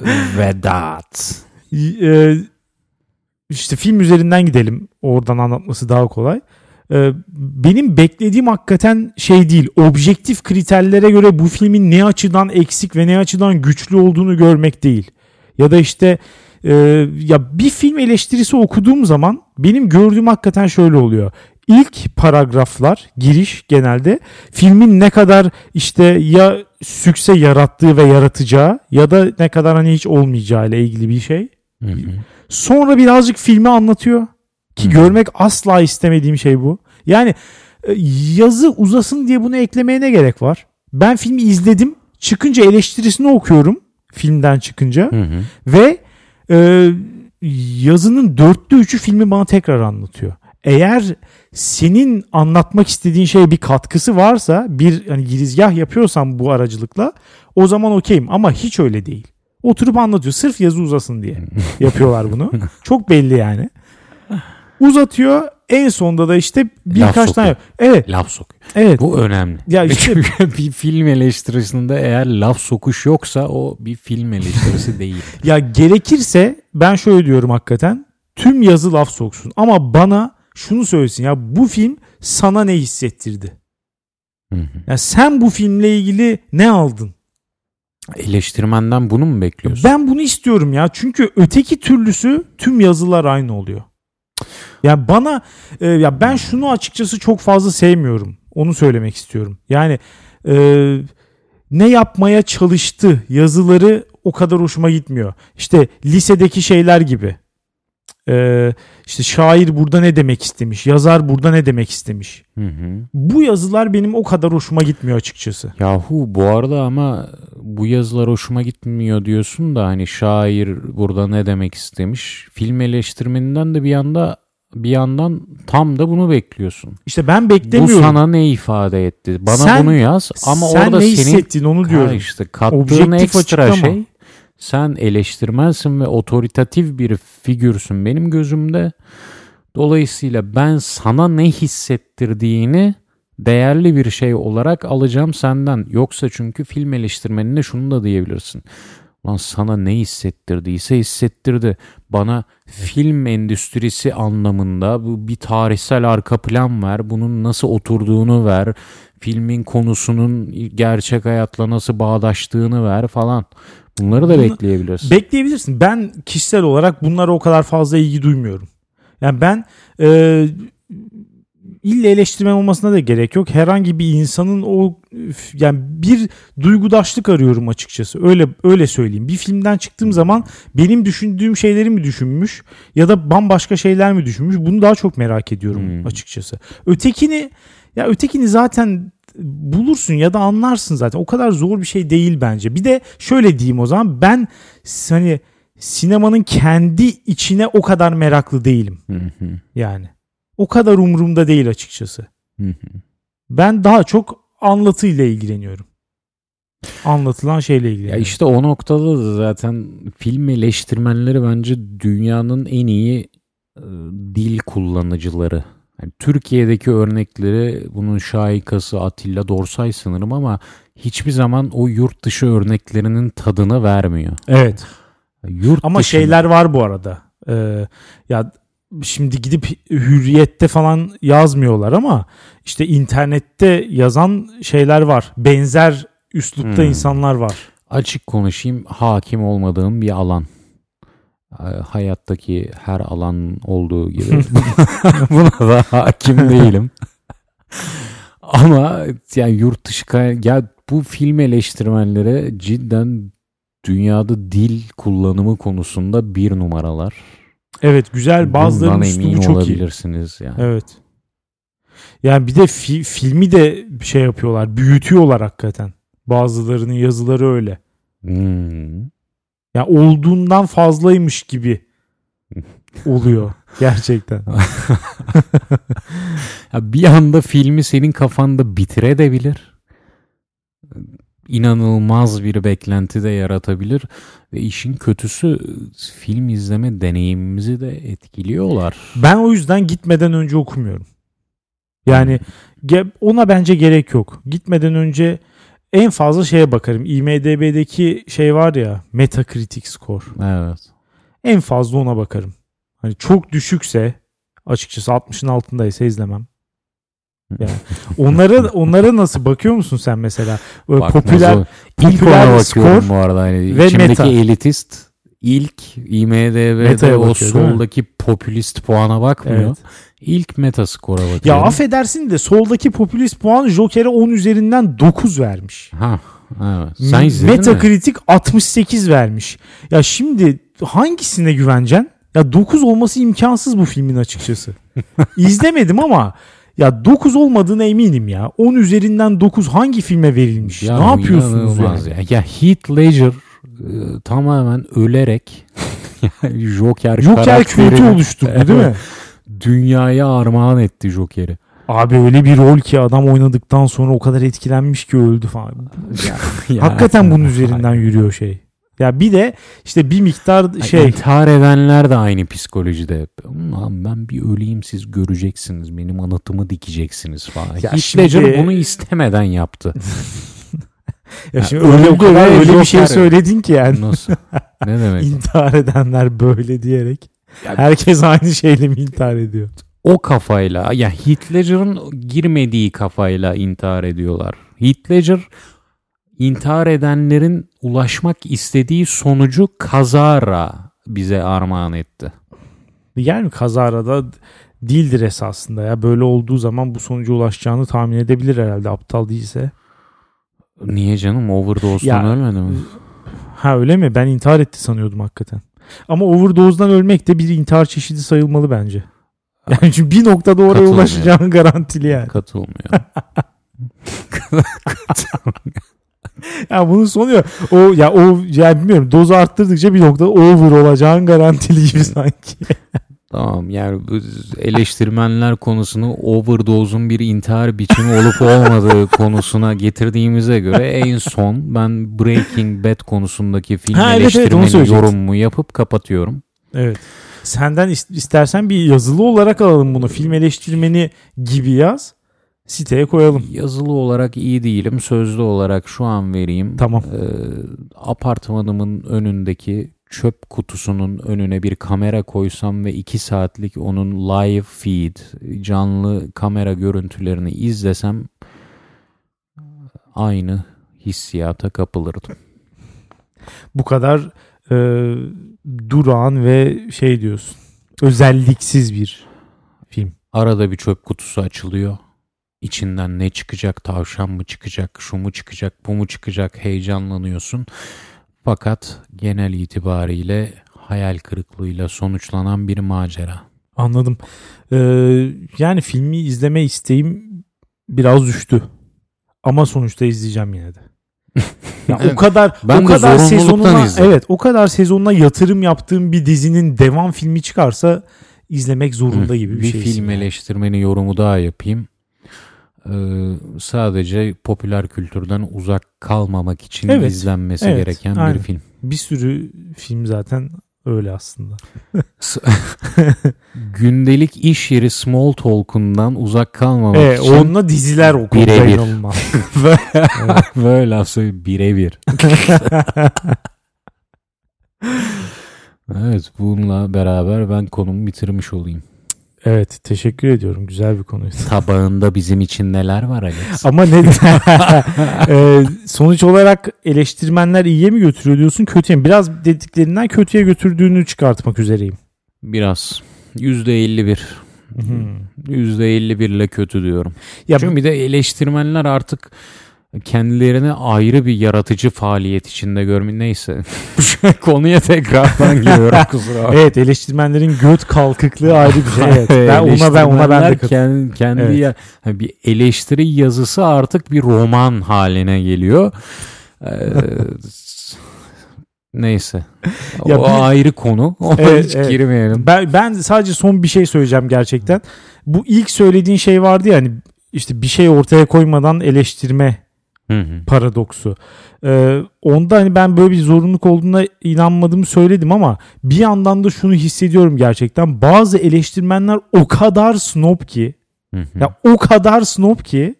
[SPEAKER 2] <laughs> Vedat.
[SPEAKER 1] Ee, işte film üzerinden gidelim. Oradan anlatması daha kolay. Ee, benim beklediğim hakikaten şey değil. Objektif kriterlere göre bu filmin ne açıdan eksik ve ne açıdan güçlü olduğunu görmek değil. Ya da işte e, ya bir film eleştirisi okuduğum zaman benim gördüğüm hakikaten şöyle oluyor. İlk paragraflar giriş genelde filmin ne kadar işte ya sükse yarattığı ve yaratacağı ya da ne kadar hani hiç olmayacağı ile ilgili bir şey.
[SPEAKER 2] Hı hı.
[SPEAKER 1] Sonra birazcık filmi anlatıyor. Ki
[SPEAKER 2] Hı.
[SPEAKER 1] görmek asla istemediğim şey bu. Yani e, yazı uzasın diye bunu eklemeye ne gerek var? Ben filmi izledim. Çıkınca eleştirisini okuyorum. Filmden çıkınca.
[SPEAKER 2] Hı hı.
[SPEAKER 1] Ve e, yazının dörtte üçü filmi bana tekrar anlatıyor. Eğer senin anlatmak istediğin şeye bir katkısı varsa bir hani girizgah yapıyorsan bu aracılıkla o zaman okeyim ama hiç öyle değil. Oturup anlatıyor sırf yazı uzasın diye yapıyorlar bunu. <laughs> Çok belli yani. Uzatıyor en sonda da işte birkaç tane. Evet,
[SPEAKER 2] Laf sokuyor.
[SPEAKER 1] evet.
[SPEAKER 2] Bu önemli.
[SPEAKER 1] Ya <laughs> işte
[SPEAKER 2] Çünkü <laughs> bir film eleştirisinde eğer laf sokuş yoksa o bir film eleştirisi <laughs> değil.
[SPEAKER 1] Ya gerekirse ben şöyle diyorum hakikaten. Tüm yazı laf soksun. Ama bana şunu söylesin ya bu film sana ne hissettirdi?
[SPEAKER 2] Hı
[SPEAKER 1] sen bu filmle ilgili ne aldın?
[SPEAKER 2] Eleştirmenden bunu mu bekliyorsun?
[SPEAKER 1] Ben bunu istiyorum ya. Çünkü öteki türlüsü tüm yazılar aynı oluyor. Ya bana e, ya ben şunu açıkçası çok fazla sevmiyorum. Onu söylemek istiyorum. Yani e, ne yapmaya çalıştı yazıları o kadar hoşuma gitmiyor. İşte lisedeki şeyler gibi. E, işte şair burada ne demek istemiş, yazar burada ne demek istemiş.
[SPEAKER 2] Hı hı.
[SPEAKER 1] Bu yazılar benim o kadar hoşuma gitmiyor açıkçası.
[SPEAKER 2] Yahu bu arada ama bu yazılar hoşuma gitmiyor diyorsun da hani şair burada ne demek istemiş? Film eleştirmeninden de bir yanda bir yandan tam da bunu bekliyorsun.
[SPEAKER 1] İşte ben
[SPEAKER 2] Bu
[SPEAKER 1] beklemiyorum.
[SPEAKER 2] sana ne ifade etti? Bana
[SPEAKER 1] Sen-
[SPEAKER 2] bunu yaz ama
[SPEAKER 1] Sen
[SPEAKER 2] orada
[SPEAKER 1] ne
[SPEAKER 2] senin
[SPEAKER 1] hissettin onu diyorum.
[SPEAKER 2] işte kattığın
[SPEAKER 1] Objektif
[SPEAKER 2] ekstra
[SPEAKER 1] açıklama.
[SPEAKER 2] şey sen eleştirmensin ve otoritatif bir figürsün benim gözümde. Dolayısıyla ben sana ne hissettirdiğini değerli bir şey olarak alacağım senden. Yoksa çünkü film eleştirmenine şunu da diyebilirsin. Lan sana ne hissettirdiyse hissettirdi. Bana film endüstrisi anlamında bu bir tarihsel arka plan ver. Bunun nasıl oturduğunu ver. Filmin konusunun gerçek hayatla nasıl bağdaştığını ver falan. Bunları da
[SPEAKER 1] Bunu-
[SPEAKER 2] bekleyebilirsin.
[SPEAKER 1] Bekleyebilirsin. Ben kişisel olarak bunlara o kadar fazla ilgi duymuyorum. Yani ben e, ille eleştirmen olmasına da gerek yok. Herhangi bir insanın o yani bir duygudaşlık arıyorum açıkçası. Öyle öyle söyleyeyim. Bir filmden çıktığım zaman benim düşündüğüm şeyleri mi düşünmüş ya da bambaşka şeyler mi düşünmüş? Bunu daha çok merak ediyorum
[SPEAKER 2] Hmm.
[SPEAKER 1] açıkçası. Ötekini ya ötekini zaten bulursun ya da anlarsın zaten. O kadar zor bir şey değil bence. Bir de şöyle diyeyim o zaman ben hani sinemanın kendi içine o kadar meraklı değilim yani. O kadar umurumda değil açıkçası.
[SPEAKER 2] hı hı.
[SPEAKER 1] Ben daha çok anlatıyla ilgileniyorum. Anlatılan şeyle
[SPEAKER 2] Ya
[SPEAKER 1] ilgileniyorum.
[SPEAKER 2] işte o noktada da zaten film eleştirmenleri bence dünyanın en iyi e, dil kullanıcıları. Yani Türkiye'deki örnekleri bunun şahikası Atilla Dorsay sanırım ama hiçbir zaman o yurt dışı örneklerinin tadını vermiyor.
[SPEAKER 1] Evet.
[SPEAKER 2] Yurt
[SPEAKER 1] Ama
[SPEAKER 2] dışında-
[SPEAKER 1] şeyler var bu arada. Ee, ya şimdi gidip hürriyette falan yazmıyorlar ama işte internette yazan şeyler var. Benzer üslupta
[SPEAKER 2] Hmm.
[SPEAKER 1] insanlar var.
[SPEAKER 2] açık konuşayım hakim olmadığım bir alan. E, Hayattaki her alan olduğu gibi <laughs> <laughs> buna da hakim değilim. Ama yani yurt dışı ya bu film eleştirmenleri cidden dünyada dil kullanımı konusunda bir numaralar.
[SPEAKER 1] Evet güzel bazılarının
[SPEAKER 2] Bundan
[SPEAKER 1] üslubu çok iyi.
[SPEAKER 2] olabilirsiniz yani.
[SPEAKER 1] Evet. Yani bir de fi- filmi de şey yapıyorlar. Büyütüyorlar hakikaten. Bazılarının yazıları öyle.
[SPEAKER 2] Hmm.
[SPEAKER 1] Yani olduğundan fazlaymış gibi <laughs> oluyor gerçekten. <laughs>
[SPEAKER 2] Ya bir anda filmi senin kafanda bitirebilir. İnanılmaz bir beklenti de yaratabilir ve işin kötüsü film izleme deneyimimizi de etkiliyorlar.
[SPEAKER 1] Ben o yüzden gitmeden önce okumuyorum. Yani ge- ona bence gerek yok. Gitmeden önce en fazla şeye bakarım. IMDB'deki şey var ya Metacritic score.
[SPEAKER 2] Evet.
[SPEAKER 1] En fazla ona bakarım. Hani çok düşükse açıkçası 60'ın altındaysa izlemem. Yani <laughs> onlara onlara nasıl bakıyor musun sen mesela? Böyle
[SPEAKER 2] Bakmaz
[SPEAKER 1] popüler
[SPEAKER 2] o. İlk
[SPEAKER 1] popüler skor
[SPEAKER 2] bu arada. Hani
[SPEAKER 1] ve
[SPEAKER 2] içimdeki
[SPEAKER 1] meta.
[SPEAKER 2] elitist ilk IMDB'de
[SPEAKER 1] Meta'ya
[SPEAKER 2] o
[SPEAKER 1] bakıyor,
[SPEAKER 2] soldaki popülist puana bakmıyor.
[SPEAKER 1] Evet.
[SPEAKER 2] İlk metaskora bakıyor.
[SPEAKER 1] Ya affedersin de soldaki popülist puan Joker'e 10 üzerinden 9 vermiş.
[SPEAKER 2] Ha, evet. Sen izledin mi?
[SPEAKER 1] Metacritic 68 vermiş. Ya şimdi hangisine güveneceksin? Ya 9 olması imkansız bu filmin açıkçası. <laughs> İzlemedim ama ya 9 olmadığına eminim ya. 10 üzerinden 9 hangi filme verilmiş?
[SPEAKER 2] Ya
[SPEAKER 1] ne yapıyorsunuz yani?
[SPEAKER 2] Ya. ya Heath Ledger e, tamamen ölerek yani <laughs> Joker,
[SPEAKER 1] Joker kültü oluşturdu değil mi?
[SPEAKER 2] Dünyaya armağan etti Joker'i.
[SPEAKER 1] Abi öyle bir rol ki adam oynadıktan sonra o kadar etkilenmiş ki öldü falan. <laughs>
[SPEAKER 2] Ya,
[SPEAKER 1] Hakikaten bunun üzerinden yürüyor şey. Ya bir de işte bir miktar
[SPEAKER 2] Ay,
[SPEAKER 1] şey
[SPEAKER 2] intihar edenler de aynı psikolojide. Ulan ben bir öleyim siz göreceksiniz. Benim anıtımı dikeceksiniz falan.
[SPEAKER 1] Ya
[SPEAKER 2] Heath
[SPEAKER 1] şimdi-
[SPEAKER 2] bunu istemeden yaptı. <laughs>
[SPEAKER 1] ya şimdi
[SPEAKER 2] öyle
[SPEAKER 1] öyle,
[SPEAKER 2] o
[SPEAKER 1] kadar öyle bir şey söyledin ki yani.
[SPEAKER 2] Nasıl? ne <laughs> demek?
[SPEAKER 1] intihar edenler böyle diyerek.
[SPEAKER 2] Ya-
[SPEAKER 1] Herkes aynı şeyle mi intihar ediyor?
[SPEAKER 2] o kafayla ya Heath Ledger'ın girmediği kafayla intihar ediyorlar. Ledger intihar edenlerin ulaşmak istediği sonucu kazara bize armağan etti.
[SPEAKER 1] Yani kazara da değildir esasında ya. Böyle olduğu zaman bu sonuca ulaşacağını tahmin edebilir herhalde aptal değilse.
[SPEAKER 2] Niye canım overdose'dan
[SPEAKER 1] Ya-
[SPEAKER 2] ölmedi mi?
[SPEAKER 1] Ha öyle mi? Ben intihar etti sanıyordum hakikaten. Ama overdose'dan ölmek de bir intihar çeşidi sayılmalı bence. Yani çünkü bir noktada oraya ulaşacağın garantili yani.
[SPEAKER 2] Katılmıyor. <laughs> <laughs>
[SPEAKER 1] Ya bunun sonu yok. O ya o ya bilmiyorum dozu arttırdıkça bir noktada over olacağın garantili gibi sanki. <laughs>
[SPEAKER 2] Tamam yani eleştirmenler konusunu overdose'un bir intihar biçimi olup olmadığı <laughs> konusuna getirdiğimize göre en son ben Breaking Bad konusundaki film
[SPEAKER 1] Ha, evet, evet,
[SPEAKER 2] eleştirmeni
[SPEAKER 1] söyleyecektim.
[SPEAKER 2] yorumumu yapıp kapatıyorum.
[SPEAKER 1] Evet. Senden is- istersen bir yazılı olarak alalım bunu. Film eleştirmeni gibi yaz. Siteye koyalım.
[SPEAKER 2] Yazılı olarak iyi değilim. Sözlü olarak şu an vereyim.
[SPEAKER 1] Tamam.
[SPEAKER 2] Ee, apartmanımın önündeki çöp kutusunun önüne bir kamera koysam ve 2 saatlik onun live feed, canlı kamera görüntülerini izlesem aynı hissiyata kapılırdım.
[SPEAKER 1] Bu kadar e, durağan ve şey diyorsun. Özelliksiz bir film.
[SPEAKER 2] Arada bir çöp kutusu açılıyor. İçinden ne çıkacak? Tavşan mı çıkacak? Şu mu çıkacak? Bu mu çıkacak? Heyecanlanıyorsun. Fakat genel itibariyle hayal kırıklığıyla sonuçlanan bir macera.
[SPEAKER 1] Anladım. Ee, yani filmi izleme isteğim biraz düştü. Ama sonuçta izleyeceğim yine de. Ya <laughs> o kadar
[SPEAKER 2] Ben
[SPEAKER 1] o kadar sezonuna
[SPEAKER 2] izledim.
[SPEAKER 1] evet o kadar sezonuna yatırım yaptığım bir dizinin devam filmi çıkarsa izlemek zorunda gibi bir,
[SPEAKER 2] bir
[SPEAKER 1] şey.
[SPEAKER 2] film eleştirmeni yorumu daha yapayım. Ee, sadece popüler kültürden uzak kalmamak için
[SPEAKER 1] Evet,
[SPEAKER 2] izlenmesi
[SPEAKER 1] evet,
[SPEAKER 2] gereken
[SPEAKER 1] aynen.
[SPEAKER 2] bir film.
[SPEAKER 1] Bir sürü film zaten öyle aslında. <laughs>
[SPEAKER 2] Gündelik iş yeri small talk'undan uzak kalmamak
[SPEAKER 1] Evet,
[SPEAKER 2] için
[SPEAKER 1] onunla diziler o konuda
[SPEAKER 2] birebir.
[SPEAKER 1] inanılmaz. <laughs> <laughs>
[SPEAKER 2] böyle söyleyeyim birebir. evet bununla beraber ben konumu bitirmiş olayım.
[SPEAKER 1] Evet teşekkür ediyorum. Güzel bir konuydu. <laughs>
[SPEAKER 2] Tabağında bizim için neler var Alex?
[SPEAKER 1] Ama ne <laughs> Ee, sonuç olarak eleştirmenler iyiye mi götürüyor diyorsun kötüye mi? Biraz dediklerinden kötüye götürdüğünü çıkartmak üzereyim.
[SPEAKER 2] Biraz. %51. %51 ile kötü diyorum.
[SPEAKER 1] Ya
[SPEAKER 2] Çünkü bir de eleştirmenler artık kendilerini ayrı bir yaratıcı faaliyet içinde görme neyse. <laughs> Konuya tekrardan giriyorum <laughs> kusura bakma.
[SPEAKER 1] evet eleştirmenlerin göt kalkıklığı ayrı bir şey. Evet. Ben ona ben ona ben de
[SPEAKER 2] kendi, kendi
[SPEAKER 1] Evet.
[SPEAKER 2] ya, bir eleştiri yazısı artık bir roman haline geliyor. Ee, <laughs> neyse.
[SPEAKER 1] Ya
[SPEAKER 2] o
[SPEAKER 1] bir-
[SPEAKER 2] ayrı konu. Ona
[SPEAKER 1] Evet,
[SPEAKER 2] hiç
[SPEAKER 1] evet.
[SPEAKER 2] girmeyelim.
[SPEAKER 1] Ben, ben sadece son bir şey söyleyeceğim gerçekten. Bu ilk söylediğin şey vardı ya hani işte bir şey ortaya koymadan eleştirme
[SPEAKER 2] Hı hı.
[SPEAKER 1] paradoksu. Ee, onda hani ben böyle bir zorunluluk olduğuna inanmadığımı söyledim ama bir yandan da şunu hissediyorum gerçekten. Bazı eleştirmenler o kadar snob ki
[SPEAKER 2] Hı hı.
[SPEAKER 1] ya o kadar snob ki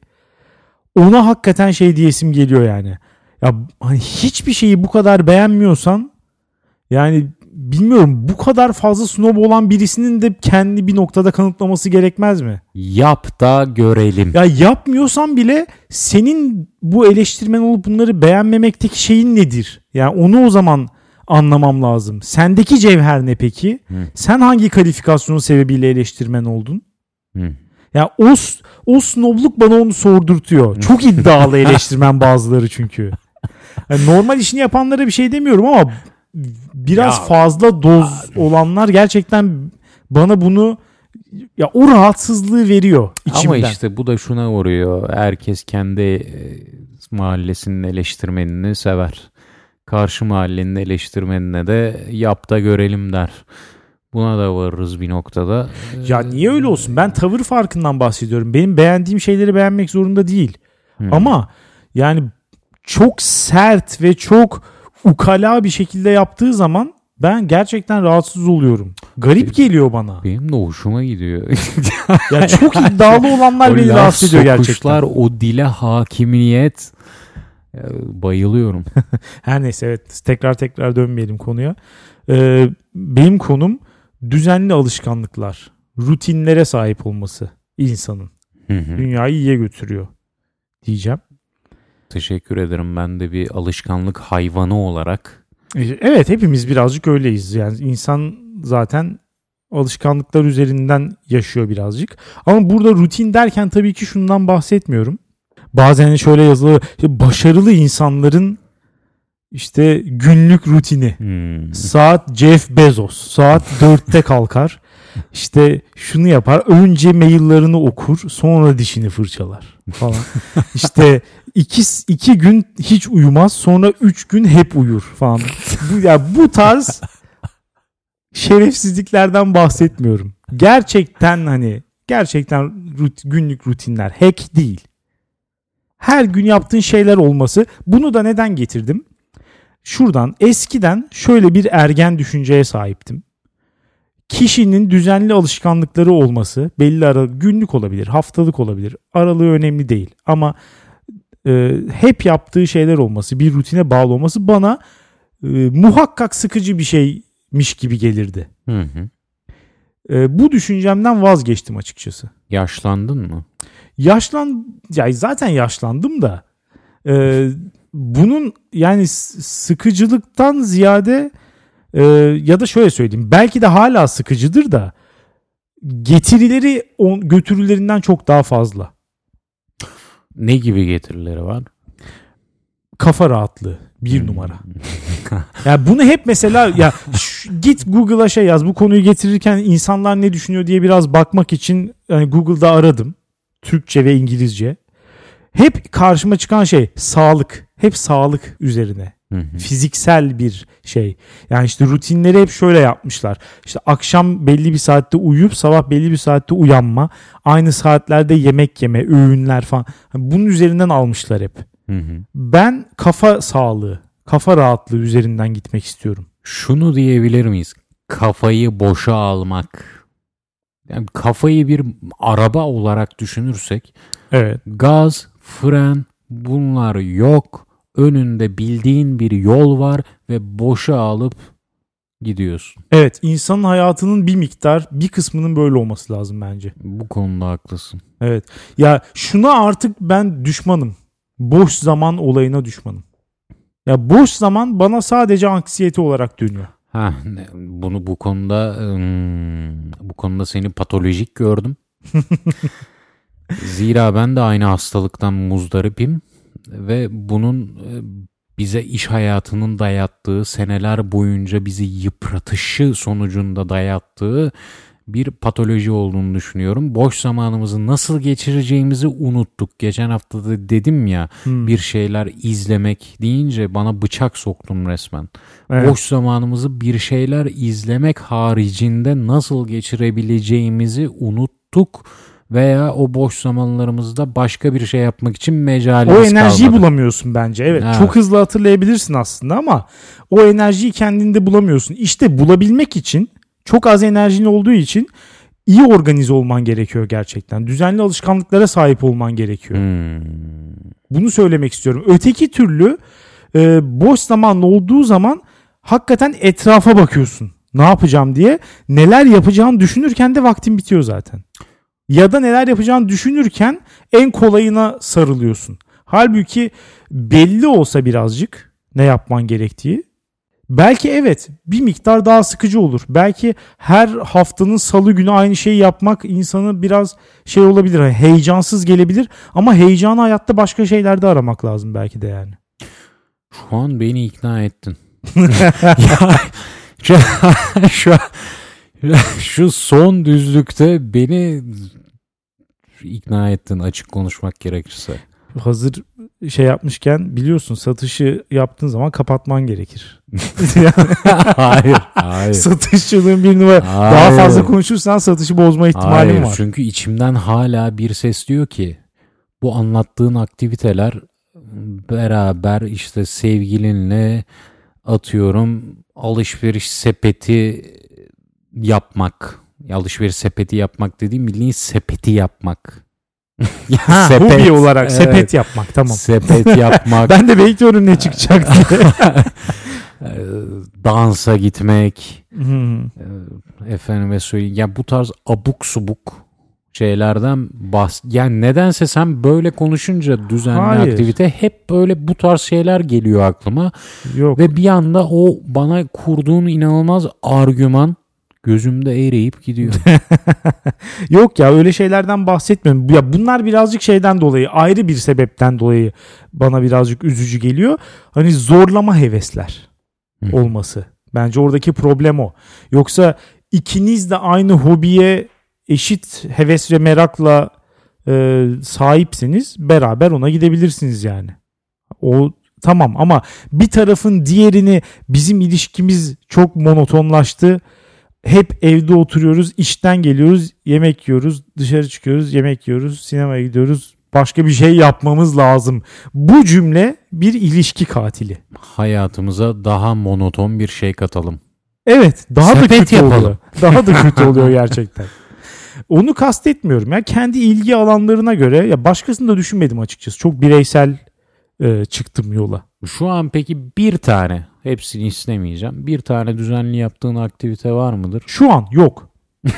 [SPEAKER 1] ona hakikaten şey diyesim geliyor yani. Ya hani hiçbir şeyi bu kadar beğenmiyorsan yani bilmiyorum bu kadar fazla snob olan birisinin de kendi bir noktada kanıtlaması gerekmez mi?
[SPEAKER 2] Yap da görelim.
[SPEAKER 1] Ya yapmıyorsan bile senin bu eleştirmen olup bunları beğenmemekteki şeyin nedir? Yani onu o zaman anlamam lazım. Sendeki cevher ne peki?
[SPEAKER 2] Hı.
[SPEAKER 1] Sen hangi kalifikasyonun sebebiyle eleştirmen oldun?
[SPEAKER 2] Hı.
[SPEAKER 1] Ya o o snobluk bana onu sordurtuyor. Çok iddialı <laughs> eleştirmen bazıları çünkü. Yani normal işini yapanlara bir şey demiyorum ama biraz
[SPEAKER 2] Ya-
[SPEAKER 1] fazla doz olanlar gerçekten bana bunu ya o rahatsızlığı veriyor içimden.
[SPEAKER 2] Ama işte bu da şuna uğruyor. Herkes kendi e, mahallesinin eleştirmenini sever. Karşı mahallenin eleştirmenine de yap da görelim der. Buna da varırız bir noktada.
[SPEAKER 1] Ya niye öyle olsun? Ben tavır farkından bahsediyorum. Benim beğendiğim şeyleri beğenmek zorunda değil.
[SPEAKER 2] Hmm.
[SPEAKER 1] Ama yani çok sert ve çok ukala bir şekilde yaptığı zaman ben gerçekten rahatsız oluyorum. Garip geliyor bana.
[SPEAKER 2] Benim de hoşuma gidiyor. <laughs>
[SPEAKER 1] Ya çok iddialı olanlar beni rahatsız ediyor gerçekten.
[SPEAKER 2] o dile hakimiyet. e, Bayılıyorum. <laughs>
[SPEAKER 1] Her neyse evet tekrar tekrar dönmeyelim konuya. Ee, benim konum düzenli alışkanlıklar, rutinlere sahip olması insanın.
[SPEAKER 2] Hı hı.
[SPEAKER 1] Dünyayı iyiye götürüyor diyeceğim.
[SPEAKER 2] Teşekkür ederim. Ben de bir alışkanlık hayvanı olarak
[SPEAKER 1] E, Evet hepimiz birazcık öyleyiz. Yani insan zaten alışkanlıklar üzerinden yaşıyor birazcık. Ama burada rutin derken tabii ki şundan bahsetmiyorum. Bazen şöyle yazılı işte başarılı insanların işte günlük rutini.
[SPEAKER 2] Hmm.
[SPEAKER 1] Saat Jeff Bezos. Saat 4'te kalkar. İşte şunu yapar. Önce maillerini okur. Sonra dişini fırçalar falan. <laughs> İşte iki, iki gün hiç uyumaz. Sonra üç gün hep uyur falan. Bu, ya bu tarz şerefsizliklerden bahsetmiyorum. Gerçekten hani gerçekten rut- günlük rutinler. Hack değil. Her gün yaptığın şeyler olması. Bunu da neden getirdim? Şuradan eskiden şöyle bir ergen düşünceye sahiptim. Kişinin düzenli alışkanlıkları olması belli ara günlük olabilir, haftalık olabilir. Aralığı önemli değil ama e, hep yaptığı şeyler olması, bir rutine bağlı olması bana e, muhakkak sıkıcı bir şeymiş gibi gelirdi.
[SPEAKER 2] Hı hı.
[SPEAKER 1] E, bu düşüncemden vazgeçtim açıkçası.
[SPEAKER 2] Yaşlandın mı?
[SPEAKER 1] Yaşlan ya zaten yaşlandım da e, bunun yani sıkıcılıktan ziyade e, ya da şöyle söyleyeyim belki de hala sıkıcıdır da getirileri on, götürülerinden çok daha fazla.
[SPEAKER 2] Ne gibi getirileri var?
[SPEAKER 1] Kafa rahatlığı bir
[SPEAKER 2] Hmm.
[SPEAKER 1] numara. <laughs> Ya bunu hep mesela ya ş- git Google'a şey yaz bu konuyu getirirken insanlar ne düşünüyor diye biraz bakmak için yani Google'da aradım. Türkçe ve İngilizce. Hep karşıma çıkan şey sağlık. Hep sağlık üzerine.
[SPEAKER 2] Hı hı.
[SPEAKER 1] Fiziksel bir şey. Yani işte rutinleri hep şöyle yapmışlar. İşte akşam belli bir saatte uyuyup sabah belli bir saatte uyanma. Aynı saatlerde yemek yeme, öğünler falan. Bunun üzerinden almışlar hep.
[SPEAKER 2] Hı hı.
[SPEAKER 1] Ben kafa sağlığı, kafa rahatlığı üzerinden gitmek istiyorum.
[SPEAKER 2] Şunu diyebilir miyiz? Kafayı boşa almak. Yani kafayı bir araba olarak düşünürsek
[SPEAKER 1] Evet.
[SPEAKER 2] gaz, fren bunlar yok. Önünde bildiğin bir yol var ve boşa alıp gidiyorsun.
[SPEAKER 1] Evet, insanın hayatının bir miktar, bir kısmının böyle olması lazım bence.
[SPEAKER 2] Bu konuda haklısın.
[SPEAKER 1] Evet. Ya şuna artık ben düşmanım. Boş zaman olayına düşmanım. Ya boş zaman bana sadece anksiyete olarak dönüyor.
[SPEAKER 2] Ha, bunu bu konuda bu konuda seni patolojik gördüm. <laughs> Zira ben de aynı hastalıktan muzdaripim ve bunun e, bize iş hayatının dayattığı, seneler boyunca bizi yıpratışı sonucunda dayattığı bir patoloji olduğunu düşünüyorum. Boş zamanımızı nasıl geçireceğimizi unuttuk. Geçen hafta da dedim ya
[SPEAKER 1] Hmm.
[SPEAKER 2] bir şeyler izlemek deyince bana bıçak soktum resmen.
[SPEAKER 1] Evet.
[SPEAKER 2] Boş zamanımızı bir şeyler izlemek haricinde nasıl geçirebileceğimizi unuttuk veya o boş zamanlarımızda başka bir şey yapmak için mecalimiz
[SPEAKER 1] O enerjiyi
[SPEAKER 2] kalmadı.
[SPEAKER 1] bulamıyorsun bence. Evet,
[SPEAKER 2] Evet.
[SPEAKER 1] Çok hızlı hatırlayabilirsin aslında ama o enerjiyi kendinde bulamıyorsun. İşte bulabilmek için çok az enerjin olduğu için iyi organize olman gerekiyor gerçekten. Düzenli alışkanlıklara sahip olman gerekiyor.
[SPEAKER 2] Hmm.
[SPEAKER 1] Bunu söylemek istiyorum. Öteki türlü e, boş zaman olduğu zaman hakikaten etrafa bakıyorsun. Ne yapacağım diye. Neler yapacağını düşünürken de vaktin bitiyor zaten. Ya da neler yapacağını düşünürken en kolayına sarılıyorsun. Halbuki belli olsa birazcık ne yapman gerektiği. Belki evet bir miktar daha sıkıcı olur. Belki her haftanın salı günü aynı şeyi yapmak insanı biraz şey olabilir. hani heyecansız gelebilir ama heyecanı hayatta başka şeylerde aramak lazım belki de yani.
[SPEAKER 2] Şu an beni ikna ettin. <laughs> <laughs> ya, şu, şu, <laughs> şu son düzlükte beni ikna ettin açık konuşmak gerekirse.
[SPEAKER 1] Hazır şey yapmışken biliyorsun satışı yaptığın zaman kapatman gerekir. <laughs>
[SPEAKER 2] hayır, <laughs> hayır.
[SPEAKER 1] Satışçılığın bir numara. Daha
[SPEAKER 2] Hayır.
[SPEAKER 1] fazla konuşursan satışı bozma ihtimalin
[SPEAKER 2] Hayır,
[SPEAKER 1] var.
[SPEAKER 2] çünkü içimden hala bir ses diyor ki bu anlattığın aktiviteler beraber işte sevgilinle atıyorum alışveriş sepeti yapmak. Alışveriş sepeti yapmak dediğim bildiğin sepeti yapmak. Ya <laughs>
[SPEAKER 1] Ha, <laughs>
[SPEAKER 2] sepet,
[SPEAKER 1] hobi olarak
[SPEAKER 2] evet.
[SPEAKER 1] sepet yapmak tamam.
[SPEAKER 2] Sepet <laughs> yapmak.
[SPEAKER 1] Ben de bekliyorum ne çıkacak diye.
[SPEAKER 2] e, dansa gitmek.
[SPEAKER 1] Hmm.
[SPEAKER 2] Ee, efendime söyleyeyim ya bu tarz abuk subuk şeylerden bahs yani nedense sen böyle konuşunca düzenli
[SPEAKER 1] Hayır.
[SPEAKER 2] aktivite hep böyle bu tarz şeyler geliyor aklıma
[SPEAKER 1] Yok.
[SPEAKER 2] ve bir anda o bana kurduğun inanılmaz argüman gözümde eriyip gidiyor. <laughs>
[SPEAKER 1] Yok ya öyle şeylerden bahsetmiyorum. Ya bunlar birazcık şeyden dolayı ayrı bir sebepten dolayı bana birazcık üzücü geliyor. Hani zorlama hevesler olması. Bence oradaki problem o. Yoksa ikiniz de aynı hobiye eşit heves ve merakla e, sahipseniz beraber ona gidebilirsiniz yani. O tamam ama bir tarafın diğerini bizim ilişkimiz çok monotonlaştı. Hep evde oturuyoruz, işten geliyoruz, yemek yiyoruz, dışarı çıkıyoruz, yemek yiyoruz, sinemaya gidiyoruz. Başka bir şey yapmamız lazım. Bu cümle bir ilişki katili.
[SPEAKER 2] Hayatımıza daha monoton bir şey katalım.
[SPEAKER 1] Evet daha da
[SPEAKER 2] Sepet
[SPEAKER 1] kötü
[SPEAKER 2] yapalım.
[SPEAKER 1] oluyor. <laughs> Daha da kötü oluyor <laughs> gerçekten. Onu kastetmiyorum ya kendi ilgi alanlarına göre ya başkasını da düşünmedim açıkçası. Çok bireysel e, çıktım yola.
[SPEAKER 2] Şu an peki bir tane, hepsini istemeyeceğim. Bir tane düzenli yaptığın aktivite var mıdır?
[SPEAKER 1] Şu an yok. <laughs>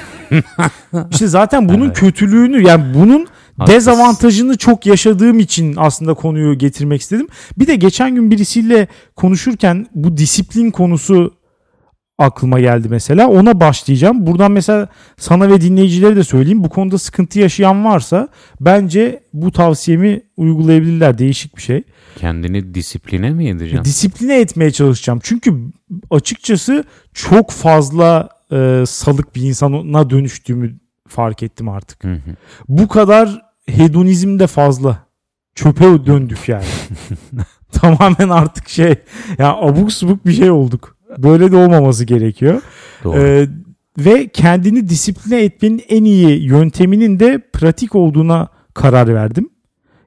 [SPEAKER 1] işte zaten bunun
[SPEAKER 2] Evet.
[SPEAKER 1] kötülüğünü yani bunun
[SPEAKER 2] Haklısın.
[SPEAKER 1] dezavantajını çok yaşadığım için aslında konuyu getirmek istedim. Bir de geçen gün birisiyle konuşurken bu disiplin konusu aklıma geldi mesela. Ona başlayacağım. Buradan mesela sana ve dinleyicilere de söyleyeyim. Bu konuda sıkıntı yaşayan varsa bence bu tavsiyemi uygulayabilirler. Değişik bir şey.
[SPEAKER 2] Kendini disipline mi edeceksin?
[SPEAKER 1] Disipline etmeye çalışacağım. Çünkü açıkçası çok fazla e, salık bir insana dönüştüğümü fark ettim artık.
[SPEAKER 2] Hı hı.
[SPEAKER 1] Bu kadar hedonizm de fazla. Çöpe döndük yani. <laughs> Tamamen artık şey ya abuk subuk bir şey olduk. Böyle de olmaması gerekiyor.
[SPEAKER 2] Doğru.
[SPEAKER 1] Ee, ve kendini disipline etmenin en iyi yönteminin de pratik olduğuna karar verdim.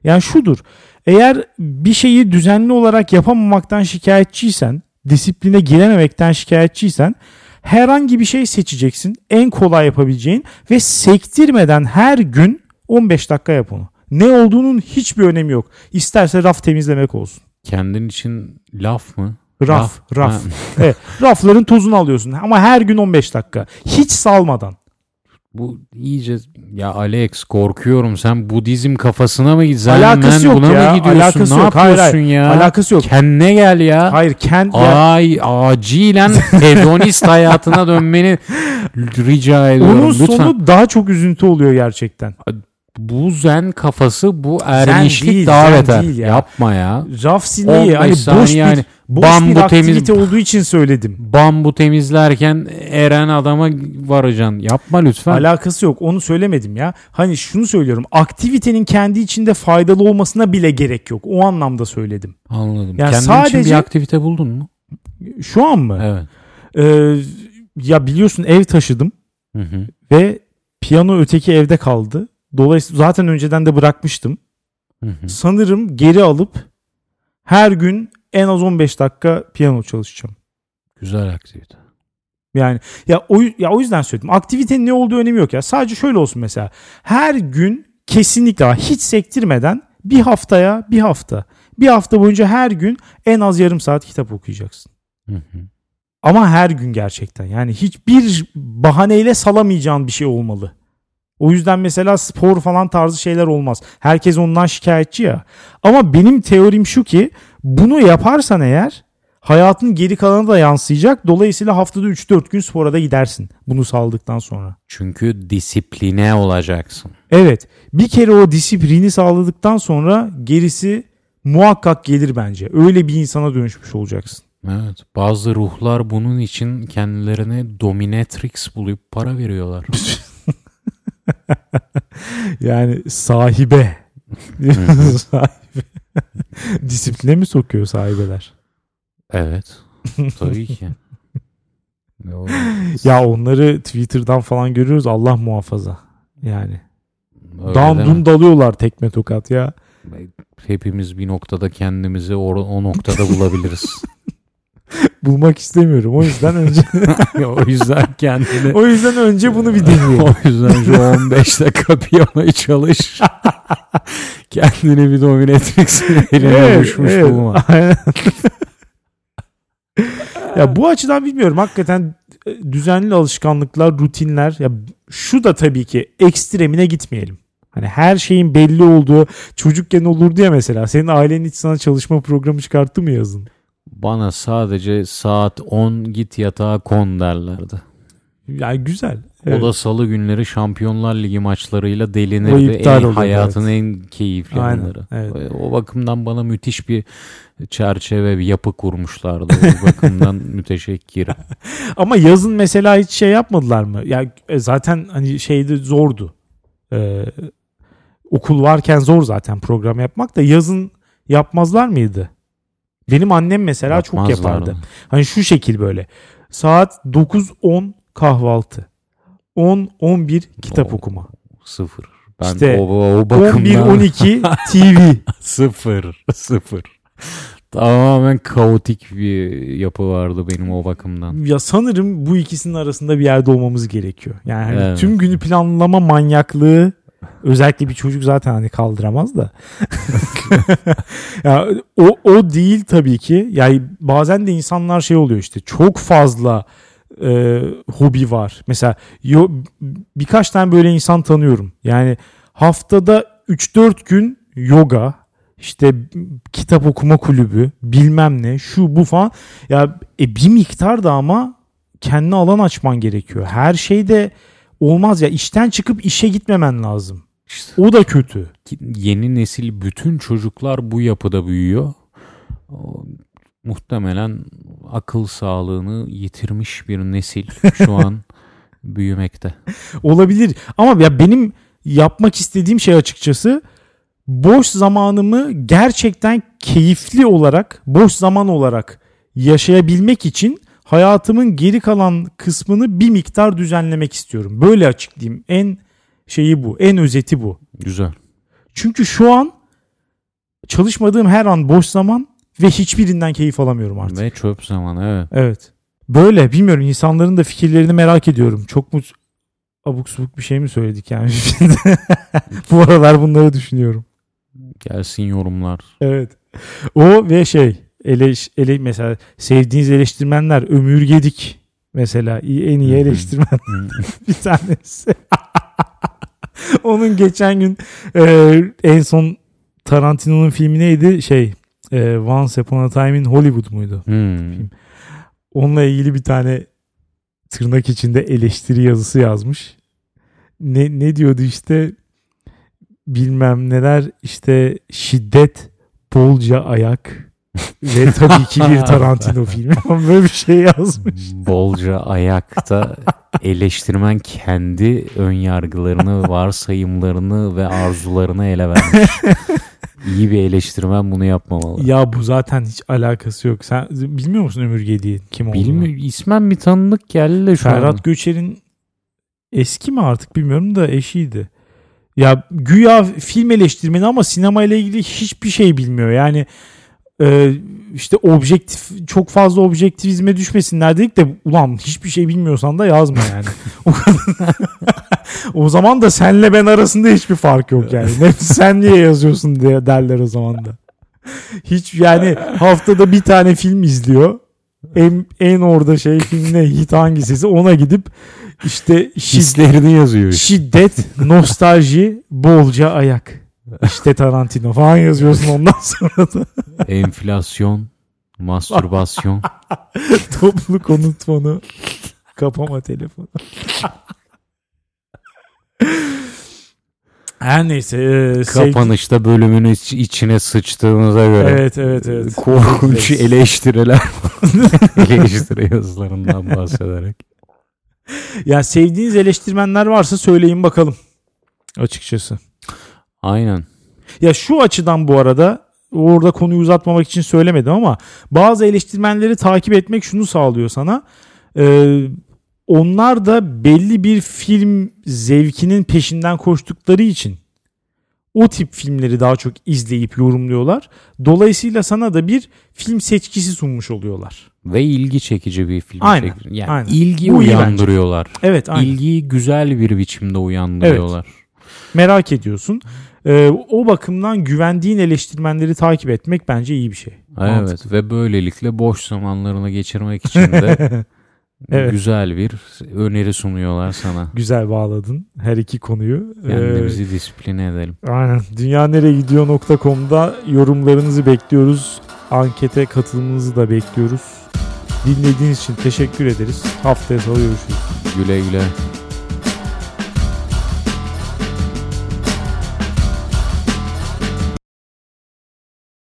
[SPEAKER 1] Yani şudur. Eğer bir şeyi düzenli olarak yapamamaktan şikayetçiysen, disipline girememekten şikayetçiysen herhangi bir şey seçeceksin. En kolay yapabileceğin ve sektirmeden her gün 15 dakika yap onu. Ne olduğunun hiçbir önemi yok. İsterse raf temizlemek olsun.
[SPEAKER 2] Kendin için laf mı?
[SPEAKER 1] Raf, raf.
[SPEAKER 2] Ha, <laughs>
[SPEAKER 1] Evet, rafların tozunu alıyorsun ama her gün 15 dakika. Hiç salmadan.
[SPEAKER 2] bu iyice ya Alex korkuyorum sen Budizm kafasına mı gitsen
[SPEAKER 1] Alakası yok
[SPEAKER 2] buna
[SPEAKER 1] ya,
[SPEAKER 2] mı gidiyorsun?
[SPEAKER 1] alakası
[SPEAKER 2] ne
[SPEAKER 1] yok. Hayır,
[SPEAKER 2] yapıyorsun
[SPEAKER 1] hayır.
[SPEAKER 2] ya?
[SPEAKER 1] Alakası yok.
[SPEAKER 2] Kendine gel ya.
[SPEAKER 1] Hayır kend
[SPEAKER 2] Ay acilen hedonist hayatına <laughs> dönmeni rica ediyorum.
[SPEAKER 1] onun
[SPEAKER 2] Lütfen.
[SPEAKER 1] sonu daha çok üzüntü oluyor gerçekten.
[SPEAKER 2] Bu zen kafası bu ermişlik
[SPEAKER 1] değil,
[SPEAKER 2] daha beter.
[SPEAKER 1] ya.
[SPEAKER 2] Yapma ya.
[SPEAKER 1] Raf sineği
[SPEAKER 2] 15
[SPEAKER 1] hani boş
[SPEAKER 2] saniye
[SPEAKER 1] bir,
[SPEAKER 2] yani.
[SPEAKER 1] Boş
[SPEAKER 2] Bambu
[SPEAKER 1] bir
[SPEAKER 2] temiz-
[SPEAKER 1] aktivite olduğu için söyledim.
[SPEAKER 2] Bambu temizlerken eren adama varacaksın. Yapma lütfen.
[SPEAKER 1] Alakası yok. Onu söylemedim ya. Hani şunu söylüyorum. Aktivitenin kendi içinde faydalı olmasına bile gerek yok. O anlamda söyledim.
[SPEAKER 2] Anladım.
[SPEAKER 1] Yani
[SPEAKER 2] Kendin için bir
[SPEAKER 1] sadece-
[SPEAKER 2] aktivite buldun mu?
[SPEAKER 1] Şu an mı?
[SPEAKER 2] Evet.
[SPEAKER 1] Ee, ya biliyorsun ev taşıdım
[SPEAKER 2] Hı hı.
[SPEAKER 1] ve piyano öteki evde kaldı. Dolayısıyla zaten önceden de bırakmıştım.
[SPEAKER 2] Hı hı.
[SPEAKER 1] Sanırım geri alıp her gün en az 15 dakika piyano çalışacağım.
[SPEAKER 2] Güzel aktivite.
[SPEAKER 1] Yani ya o ya o yüzden söyledim. Aktivitenin ne olduğu önemi yok ya. Sadece şöyle olsun mesela. Her gün kesinlikle hiç sektirmeden bir haftaya bir hafta. Bir hafta boyunca her gün en az yarım saat kitap okuyacaksın.
[SPEAKER 2] Hı hı.
[SPEAKER 1] Ama her gün gerçekten. Yani hiçbir bahaneyle salamayacağın bir şey olmalı. O yüzden mesela spor falan tarzı şeyler olmaz. Herkes ondan şikayetçi ya. Ama benim teorim şu ki bunu yaparsan eğer hayatın geri kalanı da yansıyacak. Dolayısıyla haftada 3-4 gün spora da gidersin bunu sağladıktan sonra.
[SPEAKER 2] Çünkü disipline olacaksın.
[SPEAKER 1] Evet bir kere o disiplini sağladıktan sonra gerisi muhakkak gelir bence. Öyle bir insana dönüşmüş olacaksın.
[SPEAKER 2] Evet. Bazı ruhlar bunun için kendilerine dominatrix bulup para veriyorlar. <laughs> <laughs>
[SPEAKER 1] Yani sahibe. <laughs> sahibe. <laughs> Disipline mi sokuyor sahibeler?
[SPEAKER 2] evet. Tabii ki.
[SPEAKER 1] Ya onları Twitter'dan falan görüyoruz Allah muhafaza. Yani. Dun dalıyorlar tekme tokat ya.
[SPEAKER 2] Hepimiz bir noktada kendimizi o, o noktada bulabiliriz. <laughs>
[SPEAKER 1] Bulmak istemiyorum. O yüzden önce <laughs>
[SPEAKER 2] o yüzden kendini
[SPEAKER 1] o yüzden önce bunu bir deneyelim. <laughs>
[SPEAKER 2] o yüzden şu 15 dakika piyanoyu çalış. kendini bir dominatrix'in eline düşmüş bulma.
[SPEAKER 1] Aynen. ya bu açıdan bilmiyorum. Hakikaten e, düzenli alışkanlıklar, rutinler. Ya şu da tabii ki ekstremine gitmeyelim. Hani her şeyin belli olduğu çocukken olurdu ya mesela. Senin ailenin hiç sana çalışma programı çıkarttı mı yazın?
[SPEAKER 2] Bana sadece saat 10 git yatağa kon derlerdi.
[SPEAKER 1] Yani güzel.
[SPEAKER 2] O
[SPEAKER 1] Evet.
[SPEAKER 2] da salı günleri Şampiyonlar Ligi maçlarıyla
[SPEAKER 1] O
[SPEAKER 2] delinirdi. En,
[SPEAKER 1] oluyordu,
[SPEAKER 2] hayatın en keyifli
[SPEAKER 1] Aynen,
[SPEAKER 2] anları.
[SPEAKER 1] evet.
[SPEAKER 2] O bakımdan bana müthiş bir çerçeve, bir yapı kurmuşlardı. O <laughs> bakımdan müteşekkirim. <laughs>
[SPEAKER 1] Ama yazın mesela hiç şey yapmadılar mı? Ya e, zaten hani şeyde zordu. Ee, okul varken zor zaten program yapmak da yazın yapmazlar mıydı? Benim annem mesela çok yapardı. Hani şu şekil böyle. Saat 9-10 kahvaltı. 10-11 kitap
[SPEAKER 2] Oo.
[SPEAKER 1] okuma.
[SPEAKER 2] Sıfır. Ben
[SPEAKER 1] İşte
[SPEAKER 2] o, o bakımdan
[SPEAKER 1] 11-12 <laughs> TV.
[SPEAKER 2] sıfır. Sıfır. Tamamen kaotik bir yapı vardı benim o bakımdan.
[SPEAKER 1] Ya sanırım bu ikisinin arasında bir yerde olmamız gerekiyor. Yani hani
[SPEAKER 2] Evet.
[SPEAKER 1] tüm günü planlama manyaklığı özellikle bir çocuk zaten hani kaldıramaz da. <laughs> ya o o değil tabii ki. Yani bazen de insanlar şey oluyor işte çok fazla e, hobi var. Mesela yo, birkaç tane böyle insan tanıyorum. Yani haftada 3-4 gün yoga, işte kitap okuma kulübü, bilmem ne, şu bu falan. Ya e, bir miktar da ama kendine alan açman gerekiyor. Her şeyde olmaz ya. işten çıkıp işe gitmemen lazım.
[SPEAKER 2] İşte
[SPEAKER 1] O da kötü.
[SPEAKER 2] yeni nesil bütün çocuklar bu yapıda büyüyor. O, muhtemelen akıl sağlığını yitirmiş bir nesil şu <laughs> an büyümekte.
[SPEAKER 1] Olabilir. Ama ya benim yapmak istediğim şey açıkçası boş zamanımı gerçekten keyifli olarak, boş zaman olarak yaşayabilmek için hayatımın geri kalan kısmını bir miktar düzenlemek istiyorum. Böyle açıklayayım. En şeyi bu. En özeti bu.
[SPEAKER 2] Güzel.
[SPEAKER 1] Çünkü şu an çalışmadığım her an boş zaman ve hiçbirinden keyif alamıyorum artık.
[SPEAKER 2] Ve çöp zamanı evet.
[SPEAKER 1] Evet. Böyle bilmiyorum insanların da fikirlerini merak ediyorum. Çok mu abuk subuk bir şey mi söyledik yani? <laughs> <laughs> Bu aralar bunları düşünüyorum.
[SPEAKER 2] Gelsin yorumlar.
[SPEAKER 1] Evet. O ve şey ele, ele mesela sevdiğiniz eleştirmenler Ömür Gedik mesela en iyi eleştirmen <laughs> bir tanesi. <laughs> Onun geçen gün e, en son Tarantino'nun filmi neydi? Şey e, Once Upon a Time in Hollywood muydu?
[SPEAKER 2] Hmm.
[SPEAKER 1] Onunla ilgili bir tane tırnak içinde eleştiri yazısı yazmış. Ne, ne diyordu işte bilmem neler işte şiddet bolca ayak ve tabii ki bir <laughs> Tarantino filmi ama <laughs> böyle bir şey yazmış.
[SPEAKER 2] Bolca ayakta eleştirmen kendi ön yargılarını, varsayımlarını ve arzularını ele vermiş. İyi bir eleştirmen bunu yapmamalı.
[SPEAKER 1] Ya bu zaten hiç alakası yok. Sen bilmiyor musun Ömür Gediğin kim olduğunu?
[SPEAKER 2] Bilmiyorum. İsmen bir tanıdık geldi de şu an.
[SPEAKER 1] Ferhat Göçer'in eski mi artık bilmiyorum da eşiydi. Ya güya film eleştirmeni ama sinema ile ilgili hiçbir şey bilmiyor. Yani e, işte objektif çok fazla objektivizme düşmesinler dedik de ulan hiçbir şey bilmiyorsan da yazma yani. <laughs> o, kadar- o zaman da senle ben arasında hiçbir fark yok yani. Ne, <laughs> sen niye yazıyorsun diye derler o zaman da. Hiç yani haftada bir tane film izliyor. En, en orada şey film ne hit hangisi ona gidip işte şiddet,
[SPEAKER 2] Hislerini yazıyor.
[SPEAKER 1] şiddet, nostalji, bolca ayak. İşte Tarantino falan yazıyorsun ondan <laughs> sonra da
[SPEAKER 2] Enflasyon, mastürbasyon. <laughs>
[SPEAKER 1] topluluk unutmanı kapama telefonu. Her neyse. e, sevgi-
[SPEAKER 2] Kapanışta bölümün iç- içine sıçtığımıza göre.
[SPEAKER 1] Evet evet evet.
[SPEAKER 2] Korkunç
[SPEAKER 1] Evet.
[SPEAKER 2] eleştiriler. <laughs> Eleştiri yazılarından bahsederek.
[SPEAKER 1] Ya sevdiğiniz eleştirmenler varsa söyleyin bakalım. Açıkçası.
[SPEAKER 2] Aynen.
[SPEAKER 1] Ya şu açıdan bu arada orada konuyu uzatmamak için söylemedim ama bazı eleştirmenleri takip etmek şunu sağlıyor sana. Ee, onlar da belli bir film zevkinin peşinden koştukları için o tip filmleri daha çok izleyip yorumluyorlar. Dolayısıyla sana da bir film seçkisi sunmuş oluyorlar.
[SPEAKER 2] Ve ilgi çekici bir film.
[SPEAKER 1] Aynen,
[SPEAKER 2] çekici. Yani
[SPEAKER 1] aynen.
[SPEAKER 2] ilgi
[SPEAKER 1] Bu
[SPEAKER 2] uyandırıyorlar.
[SPEAKER 1] Evet aynen.
[SPEAKER 2] İlgiyi güzel bir biçimde uyandırıyorlar.
[SPEAKER 1] Merak ediyorsun. Ee, o bakımdan güvendiğin eleştirmenleri takip etmek bence iyi bir şey.
[SPEAKER 2] Evet
[SPEAKER 1] Mantıklı.
[SPEAKER 2] ve böylelikle boş zamanlarını geçirmek için de <laughs>
[SPEAKER 1] Evet.
[SPEAKER 2] güzel bir öneri sunuyorlar sana.
[SPEAKER 1] Güzel bağladın her iki konuyu. Ee,
[SPEAKER 2] Kendimizi disipline edelim.
[SPEAKER 1] Aynen. Dünyaneregidiyor.com'da yorumlarınızı bekliyoruz. Ankete katılımınızı da bekliyoruz. Dinlediğiniz için teşekkür ederiz. Haftaya salı görüşürüz.
[SPEAKER 2] Güle güle.